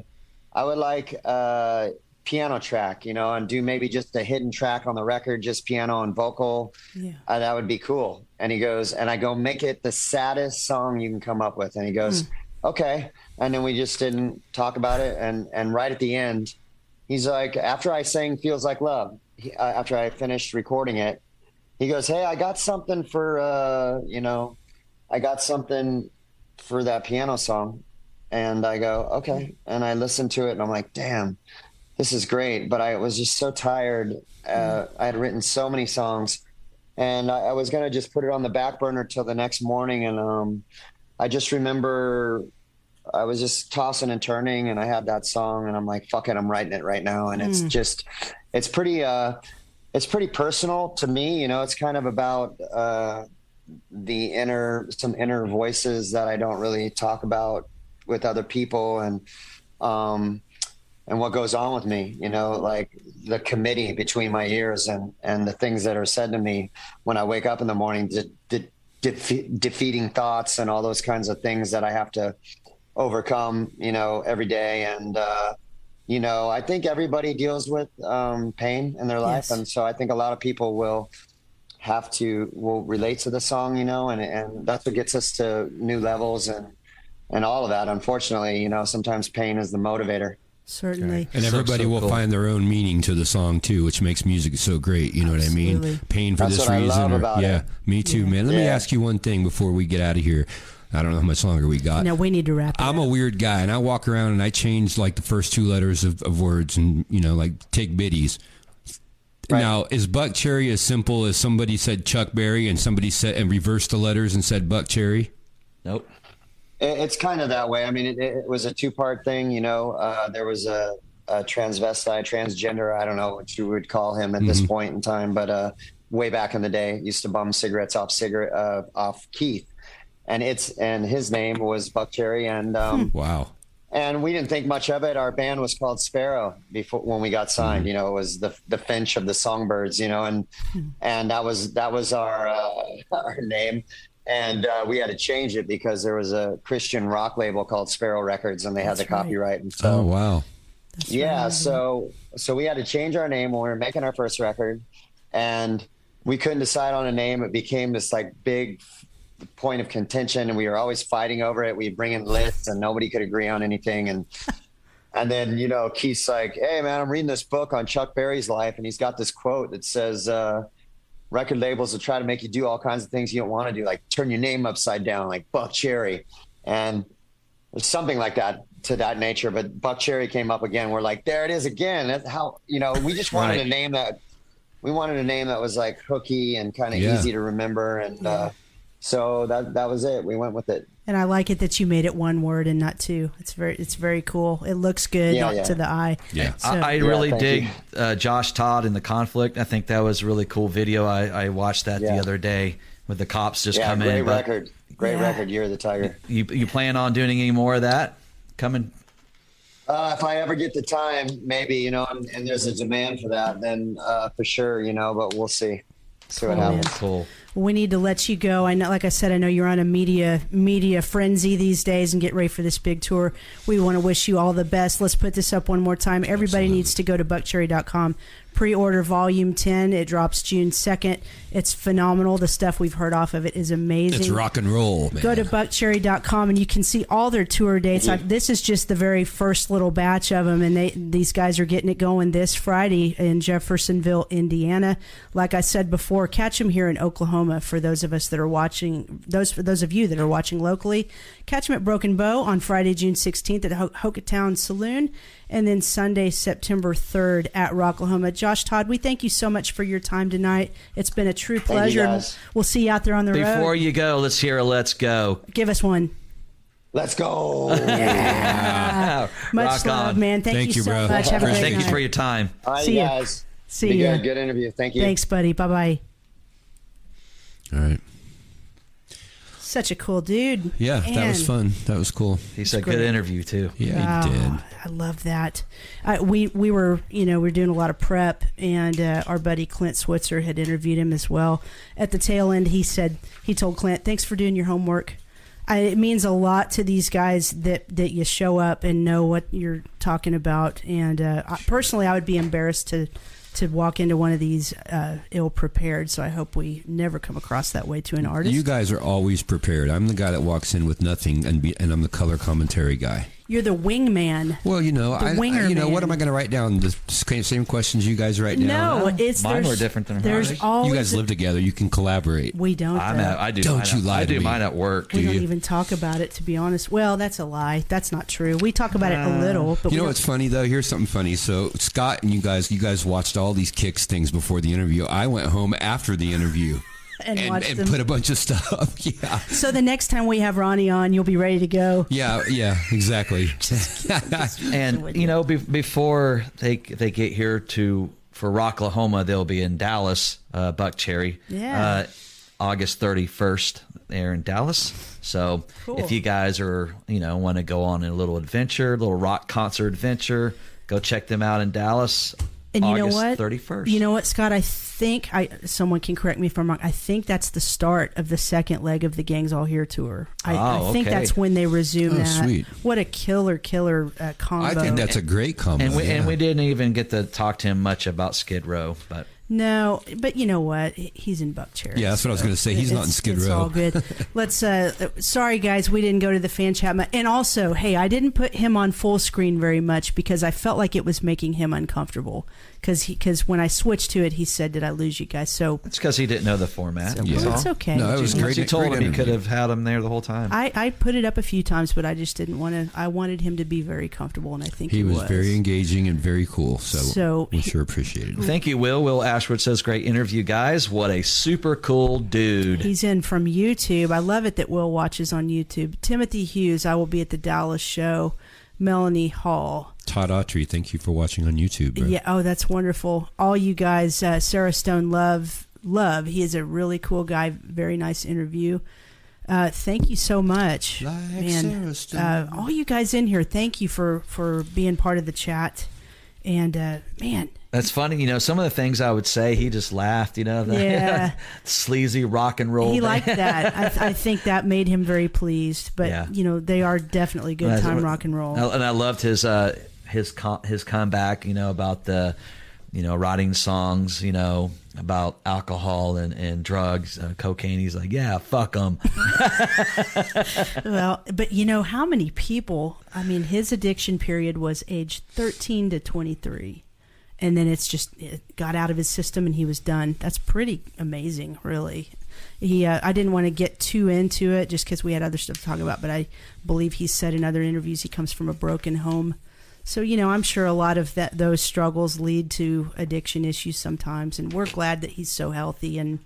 S3: I would like a piano track, you know, and do maybe just a hidden track on the record, just piano and vocal.
S2: Yeah.
S3: Uh, that would be cool. And he goes, and I go, make it the saddest song you can come up with. And he goes, okay. And then we just didn't talk about it. And and right at the end, he's like, after I sang "Feels Like Love," he, uh, after I finished recording it, he goes, "Hey, I got something for uh, you know, I got something for that piano song," and I go, "Okay," and I listen to it, and I'm like, "Damn, this is great," but I was just so tired. Uh, I had written so many songs, and I, I was gonna just put it on the back burner till the next morning, and um, I just remember I was just tossing and turning, and I had that song, and I'm like, "Fuck it, I'm writing it right now," and it's just, it's pretty, uh, it's pretty personal to me. You know, it's kind of about uh, the inner, some inner voices that I don't really talk about with other people, and um, and what goes on with me. You know, like the committee between my ears, and and the things that are said to me when I wake up in the morning. De- de- defe- defeating thoughts and all those kinds of things that I have to overcome, you know, every day. And, uh, you know, I think everybody deals with um, pain in their life.
S2: Yes.
S3: And so I think a lot of people will have to, will relate to the song, you know, and, and that's what gets us to new levels and, and all of that. Unfortunately, you know, sometimes pain is the motivator.
S2: Certainly.
S5: And everybody
S4: so
S5: will
S4: cool.
S5: find their own meaning to the song too, which makes music so great. You know what I mean? Pain for
S3: That's
S5: this
S3: what I
S5: reason.
S3: love
S5: or-
S3: about
S5: yeah,
S3: it.
S5: me too, man. Let me ask you one thing before we get out of here. I don't know how much longer we got.
S2: No, we need to wrap it
S5: I'm
S2: up.
S5: a weird guy, and I walk around and I change like the first two letters of, of words, and you know, like take biddies.
S3: Right.
S5: Now, is Buckcherry as simple as somebody said Chuck Berry and somebody said and reversed the letters and said Buck Cherry?
S4: Nope.
S3: It, it's kind of that way. I mean, it, it was a two part thing. You know, uh, there was a, a transvestite, transgender. I don't know what you would call him at this point in time, but uh, way back in the day, used to bum cigarettes off cigarette uh, off Keith, and it's and his name was Buck Cherry, and um,
S5: Wow.
S3: and we didn't think much of it. Our band was called Sparrow before when we got signed. You know, it was the the finch of the songbirds. You know, and and that was that was our uh, our name. And uh, we had to change it because there was a Christian rock label called Sparrow Records, and they had the
S2: right.
S3: copyright. And so,
S5: Oh wow.
S3: yeah, so so we had to change our name when we were making our first record, and we couldn't decide on a name. It became this like big point of contention, and we were always fighting over it. We bring in lists, and nobody could agree on anything. And and then you know, Keith's like, "Hey man, I'm reading this book on Chuck Berry's life, and he's got this quote that says." Uh, Record labels will try to make you do all kinds of things you don't want to do, like turn your name upside down, like Buck Cherry, and something like that to that nature. But Buck Cherry came up again. We're like, there it is again. That's how you know we just wanted
S4: Right.
S3: a name that we wanted a name that was like hooky and kind of
S5: Yeah.
S3: easy to remember, and uh, so that that was it. We went with it.
S2: And I like it that you made it one word and not two. It's very it's very cool. It looks good
S3: Yeah, yeah.
S2: to the eye.
S5: Yeah.
S2: So-
S4: I, I really
S3: thank
S4: dig uh, Josh Todd and the Conflict. I think that was a really cool video. I, I watched that the other day with the cops just coming.
S3: Yeah,
S4: come
S3: great
S4: in. But
S3: record, great
S2: Yeah.
S3: record. Year of the Tiger.
S4: you you plan on doing any more of that coming?
S3: Uh, if I ever get the time, maybe you know, and, and there's a demand for that, then uh, for sure, you know. But we'll see. See what
S2: Cool, man.
S3: happens.
S4: Cool.
S2: We need to let you go. I know, like I said, I know you're on a media media frenzy these days and get ready for this big tour. We want to wish you all the best. Let's put this up one more time. Everybody needs to go to buckcherry.com. Pre-order volume 10. It drops June 2nd. It's phenomenal. The stuff we've heard off of it is amazing.
S5: It's rock and roll, man.
S2: Go to buckcherry.com and you can see all their tour dates. This is just the very first little batch of them, and they these guys are getting it going this Friday in Jeffersonville, Indiana. Like I said before, catch them here in Oklahoma. For those of us that are watching, those for those of you that are watching locally, catch them at Broken Bow on Friday, June 16th at Ho- Hokatown Saloon, and then Sunday, September 3rd at Rocklahoma. Josh Todd, we thank you so much for your time tonight. It's been a true
S3: you,
S2: pleasure.
S3: guys.
S2: we'll see you out there on the
S4: Before
S2: road.
S4: Before you go, let's hear a "Let's Go."
S2: Give us one.
S3: Let's go.
S2: Much
S4: Rock
S2: love,
S4: on.
S2: man. Thank,
S5: Thank
S2: you
S5: you,
S2: so
S5: bro.
S2: much. Have a great
S4: Thank you for your time.
S3: All right,
S2: See you
S3: guys.
S2: See
S3: you.
S2: ya.
S3: good. Good interview. Thank you.
S2: Thanks, buddy. Bye bye.
S5: All right.
S2: Such a cool dude.
S5: Yeah, that was fun. That was cool.
S4: He said, "Good interview too."
S5: Yeah,
S2: Oh,
S5: he did.
S2: I love that. I, we we were you know we were doing a lot of prep, and uh, our buddy Clint Switzer had interviewed him as well. At the tail end, he said he told Clint, "Thanks for doing your homework." I, it means a lot to these guys that that you show up and know what you're talking about. And uh, I, personally, I would be embarrassed to to walk into one of these uh, ill prepared. So I hope we never come across that way to an artist.
S5: You guys are always prepared. I'm the guy that walks in with nothing, and be, and I'm the color commentary guy.
S2: You're the wingman.
S5: Well, you know,
S2: The
S5: I, I- you know, what am I going to write down? The same same questions you guys write down.
S2: No,
S4: Well,
S2: it's
S4: mine
S2: there's,
S4: were different than
S2: There's
S4: hers.
S2: always
S5: you guys live together. You can collaborate.
S2: We don't.
S4: I'm at, I do.
S5: Don't you
S4: at-
S5: lie
S4: I
S5: to
S4: do
S5: me.
S4: mine at work.
S2: we
S5: do
S2: don't
S5: you?
S2: even talk about it, to be honest. Well, that's a lie. That's not true. We talk about it a uh, little, but
S5: You know what's funny though? Here's something funny. So Scott and you guys, you guys watched all these kicks things before the interview. I went home after the interview
S2: and,
S5: and,
S2: watch
S5: and
S2: them.
S5: put a bunch of stuff. yeah,
S2: so the next time we have Ronnie on, you'll be ready to go.
S5: yeah, yeah, exactly.
S4: and you know be, before they they get here to for Rocklahoma, they'll be in Dallas, uh, Buckcherry,
S2: Yeah.
S4: uh, August thirty first. There in Dallas. So
S2: Cool.
S4: if you guys are you know want to go on a little adventure, a little rock concert adventure, go check them out in Dallas.
S2: And you
S4: August
S2: know what?
S4: Thirty first.
S2: You know what, Scott? I think I someone can correct me if I'm wrong. I think that's the start of the second leg of the Gangs All Here tour. I,
S4: Oh,
S2: I think
S4: okay.
S2: that's when they resume
S5: Oh,
S2: that.
S5: sweet.
S2: What a killer, killer uh, combo!
S5: I think that's a great combo.
S4: and we
S5: yeah.
S4: and we didn't even get to talk to him much about Skid Row, but
S2: No, but you know what? He's in Buckcherry.
S5: Yeah, that's what I was gonna say. He's not in
S2: It's-
S5: Skid
S2: it's
S5: Row.
S2: all good. Let's. Uh, sorry, guys, we didn't go to the fan chat. mu- And also, hey, I didn't put him on full screen very much because I felt like it was making him uncomfortable. Because because when I switched to it, he said, "Did I lose you guys?" So
S4: it's because he didn't know the format.
S5: Yeah.
S4: that's
S2: well, it's okay.
S5: No, it was great.
S4: you told
S5: great
S4: him, he could have had him there the whole time.
S2: I, I put it up a few times, but I just didn't want to. I wanted him to be very comfortable, and I think he,
S5: He was very engaging and very cool. So,
S2: So
S5: we sure appreciated it.
S4: Thank you, Will. Will Ashwood says, "Great interview, guys. What a super cool dude."
S2: He's in from YouTube. I love it that Will watches on YouTube. Timothy Hughes. I will be at the Dallas show. Melanie Hall.
S5: Todd Autry, thank you for watching on YouTube.
S2: Yeah. Oh, that's wonderful. All you guys, uh, Sarah Stone, love, love. He is a really cool guy. Very nice interview. Uh, thank you so much,
S5: Like
S2: man.
S5: Sarah Stone.
S2: Uh, all you guys in here, thank you for for being part of the chat. And uh, man,
S4: That's funny. You know, some of the things I would say, he just laughed. You know, the
S2: Yeah.
S4: sleazy rock and roll.
S2: he
S4: thing.
S2: liked that. I, th- I think that made him very pleased. But
S4: Yeah.
S2: you know, they are definitely good time rock and roll.
S4: And I loved his uh, his com- his comeback. You know about the you know writing songs. You know about alcohol and and drugs, uh, cocaine. He's like, yeah, fuck them.
S2: Well, but you know how many people? I mean, his addiction period was age 13 to 23. And then it's just it got out of his system and he was done. That's pretty amazing, really. He, uh, I didn't want to get too into it just because we had other stuff to talk about, but I believe he said in other interviews he comes from a broken home. So you know, I'm sure a lot of that those struggles lead to addiction issues sometimes, and we're glad that he's so healthy. And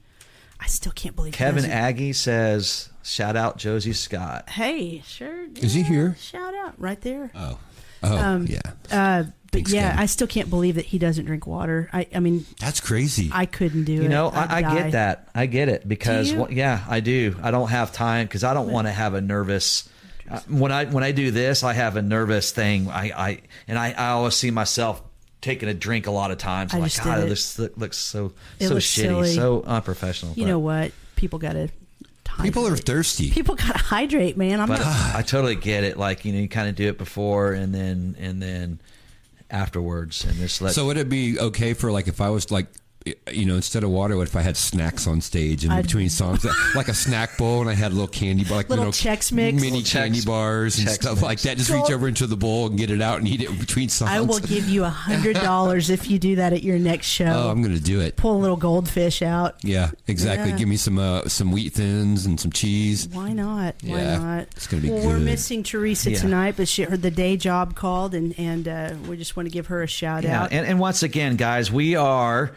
S2: I still can't believe he
S4: Kevin
S2: doesn't-
S4: Aggie says, shout out Josie Scott.
S2: Hey, sure.
S5: Is he here?
S2: Shout out right there.
S5: Oh, oh,
S2: Um,
S5: yeah.
S2: Uh, but
S5: Thanks,
S2: yeah,
S5: Kevin.
S2: I still can't believe that he doesn't drink water. I, I mean,
S5: That's crazy.
S2: I couldn't do it.
S4: You know,
S2: I'd
S4: I, I get that. I get it because well, yeah, I do. I don't have time because I don't want to have a nervous. Uh, when I when I do this, I have a nervous thing. I, I and I, I always see myself taking a drink a lot of times.
S2: I
S4: I'm like,
S2: just
S4: God,
S2: did it.
S4: this look- looks so
S2: It
S4: so
S2: looks
S4: shitty,
S2: silly.
S4: so unprofessional.
S2: You
S4: but,
S2: know what? People got to.
S5: People are thirsty.
S2: People got to hydrate, man. I'm
S4: but
S2: not.
S4: I totally get it. Like you know, you kind of do it before and then and then afterwards, and just let.
S5: So would it be okay for like if I was like, you know, instead of water, what if I had snacks on stage in
S2: I'd-
S5: between songs, like a snack bowl, and I had a little candy bar, like
S2: Little
S5: you know,
S2: Chex Mix?
S5: mini
S4: Little
S5: candy bars and
S4: Chex
S5: stuff
S4: Mix.
S5: like that. Just reach over into the bowl and get it out and eat it between songs.
S2: I will give you a hundred dollars if you do that at your next show.
S5: Oh, I'm going to do it.
S2: Pull a little goldfish out.
S5: Yeah, exactly.
S2: Yeah.
S5: Give me some uh, some wheat thins and some cheese.
S2: Why not? Why
S5: Yeah,
S2: not?
S5: it's gonna be
S2: well, we're missing Teresa
S4: Yeah.
S2: tonight, but she, her the day job called, and and uh, we just want to give her a shout
S4: yeah,
S2: out.
S4: and, and once again, guys, we are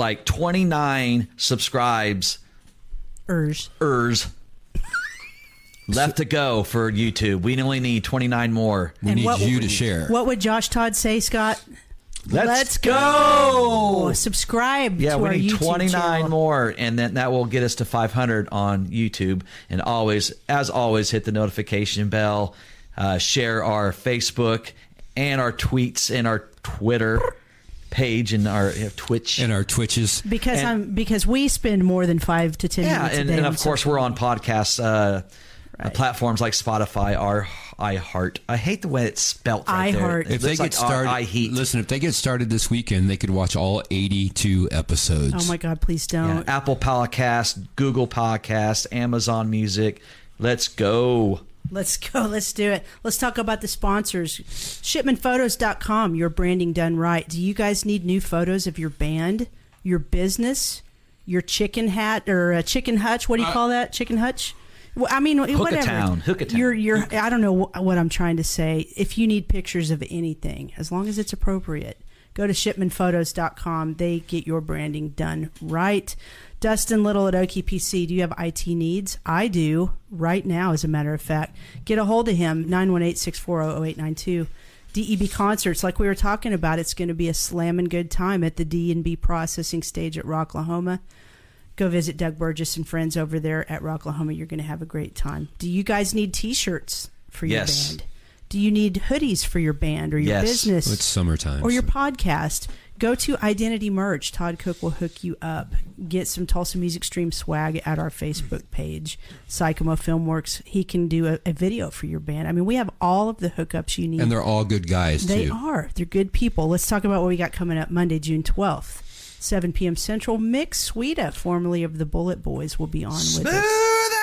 S4: like 29 subscribes
S2: Urs.
S4: ers left to go for YouTube. We only need 29 more.
S5: We
S2: And
S5: need
S2: what-
S5: you to share.
S2: What would Josh Todd say, Scott?
S4: Let's,
S2: go.
S4: go.
S2: Subscribe
S4: Yeah,
S2: to
S4: we
S2: our
S4: need
S2: YouTube
S4: 29
S2: channel.
S4: more, and then that will get us to 500 on YouTube. And always, as always, hit the notification bell, uh, share our Facebook and our tweets and our Twitter page and our uh, Twitch.
S5: and our Twitches.
S2: Because
S4: And-
S2: I'm because we spend more than five to ten
S4: yeah,
S2: minutes a
S4: and,
S2: day.
S4: and of course, we're on podcasts. Uh, uh,
S2: Right.
S4: platforms like Spotify, our iHeart. I hate the way it's spelt. Right there.
S2: iHeart.
S5: If they
S4: looks
S5: get
S4: like
S5: started,
S4: I heat.
S5: listen. If they get started this weekend, they could watch all 82 episodes.
S2: Oh my God! Please don't.
S4: Apple Podcast, Google Podcast, Amazon Music. Let's go.
S2: Let's go. Let's do it. Let's talk about the sponsors. Shipmanphotos.com, your branding done right. Do you guys need new photos of your band, your business, your chicken hat or a chicken hutch? What do you uh, call that? Chicken hutch? Well, I mean, whatever.
S4: Hookatown, Hookatown.
S2: You're, you're, I don't know what I'm trying to say. If you need pictures of anything, as long as it's appropriate, go to shipmanphotos.com. They get your branding done right. Dustin Little at Okie PC, do you have IT needs? I do right now, as a matter of fact. Get a hold of him, 918 640 0892. DEB E concerts, like we were talking about, it's going to be a slamming good time at the D&B processing stage at Rocklahoma. Go visit Doug Burgess and friends over there at Rocklahoma. You're going to have a great time. Do you guys need T-shirts for your
S4: Yes.
S2: band? Do you need hoodies for your band or your
S4: Yes.
S2: business?
S5: It's summertime.
S2: or your
S5: so-
S2: podcast, go to Identity Merch. Todd Cook will hook you up. Get some Tulsa Music Stream swag at our Facebook page, Sycamo Filmworks. He can do a, a video for your band. I mean, we have all of the hookups you need.
S5: and they're all good guys
S2: They
S5: too.
S2: are. They're good people. Let's talk about what we got coming up Monday, June 12th. 7 p.m. Central. Mick Sweda, formerly of the Bullet Boys, will be on with us.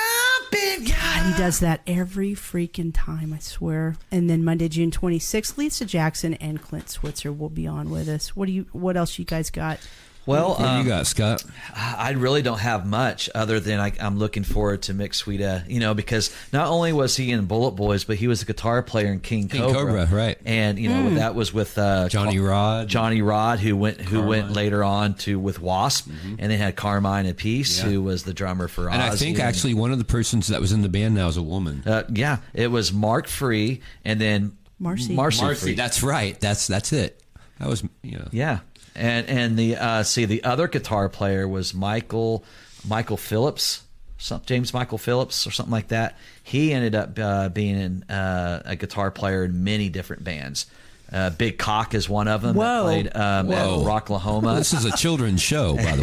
S2: God, he does that every freaking time, I swear. And then Monday, June 26th, Lisa Jackson and Clint Switzer will be on with us. What do you? What else you guys got?
S4: Well,
S5: What
S4: um,
S5: you got, Scott?
S4: I really don't have much other than I, I'm looking forward to Mick Sweda, you know, because not only was he in Bullet Boys, but he was a guitar player in King,
S5: King
S4: Cobra,
S5: Cobra, right.
S4: And you know that was with uh,
S5: Johnny Rod.
S4: Johnny Rod, who went who went later on to with Wasp, and they had Carmine Appice,
S5: Yeah.
S4: who was the drummer for
S5: And I think
S4: and-
S5: actually one of the persons that was in the band now is a woman.
S4: uh, yeah, it was Mark Free, and then
S2: Marcy.
S4: Marcy,
S5: Marcy.
S4: Free.
S5: That's right. That's that's it. That was you know.
S4: Yeah, and and the uh, see the other guitar player was Michael Michael Phillips, some, James Michael Phillips or something like that. He ended up uh, being in, uh, a guitar player in many different bands. Uh, Big Cock is one of them
S2: Whoa.
S4: that played um, at
S5: Whoa.
S4: Rocklahoma.
S5: This is a children's show, by the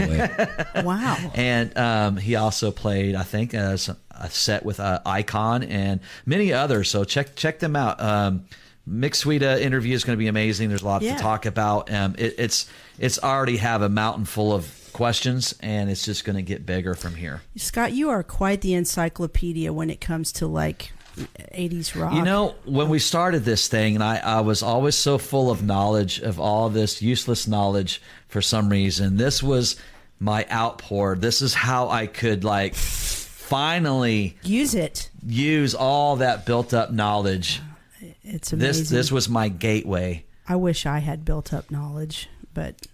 S5: way.
S2: Wow.
S4: and um, he also played, I think, as a set with uh, Icon and many others. So check check them out. Um, Mick Sweda interview is going to be amazing. There's a lot
S2: Yeah.
S4: to talk about. Um, it, it's it's already have a mountain full of questions, and it's just going to get bigger from here.
S2: Scott, you are quite the encyclopedia when it comes to like 80s rock.
S4: You know, when we started this thing, and I, I was always so full of knowledge of all this useless knowledge for some reason. This was my outpour. This is how I could like finally
S2: use it.
S4: use all that built up knowledge.
S2: It's amazing.
S4: This this was my gateway.
S2: I wish I had built up knowledge, but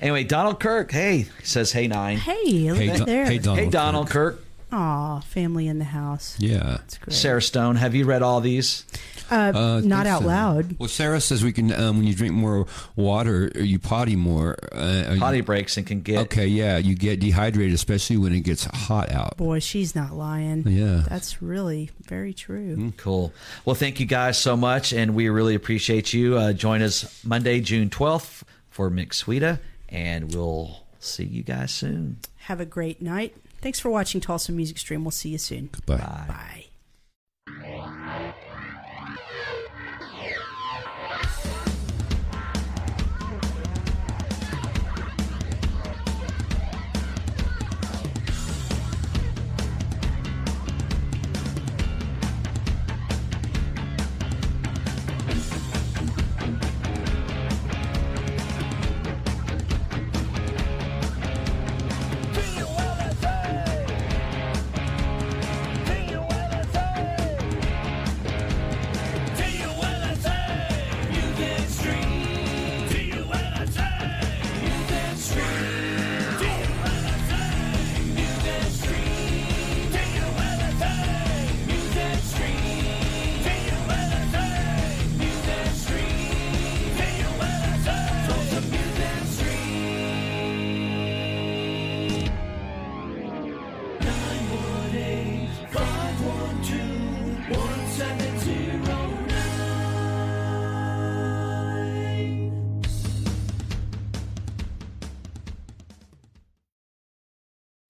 S4: Anyway, Donald Kirk, hey, says hey nine.
S2: hey, look
S5: Hey,
S2: right
S5: Don-
S2: there.
S5: hey, Donald.
S4: Hey Donald Kirk.
S2: Aw, family in the house.
S5: Yeah.
S2: It's great.
S4: Sarah Stone, have you read all these?
S2: uh,
S5: Uh, I
S2: not
S5: think
S2: out
S5: so.
S2: loud.
S5: Well, Sarah says we can um, when you drink more water, you potty more. Uh, are you-
S4: Potty breaks and can get
S5: Okay, yeah, you get dehydrated, especially when it gets hot out.
S2: Boy, she's not lying.
S5: Yeah.
S2: That's really very true.
S4: Cool. Well, thank you guys so much, and we really appreciate you. Uh, join us Monday, June 12th for Mick Sweda, and we'll see you guys soon.
S2: Have a great night. Thanks for watching Tulsa Music Stream. We'll see you soon.
S5: Goodbye.
S2: Bye.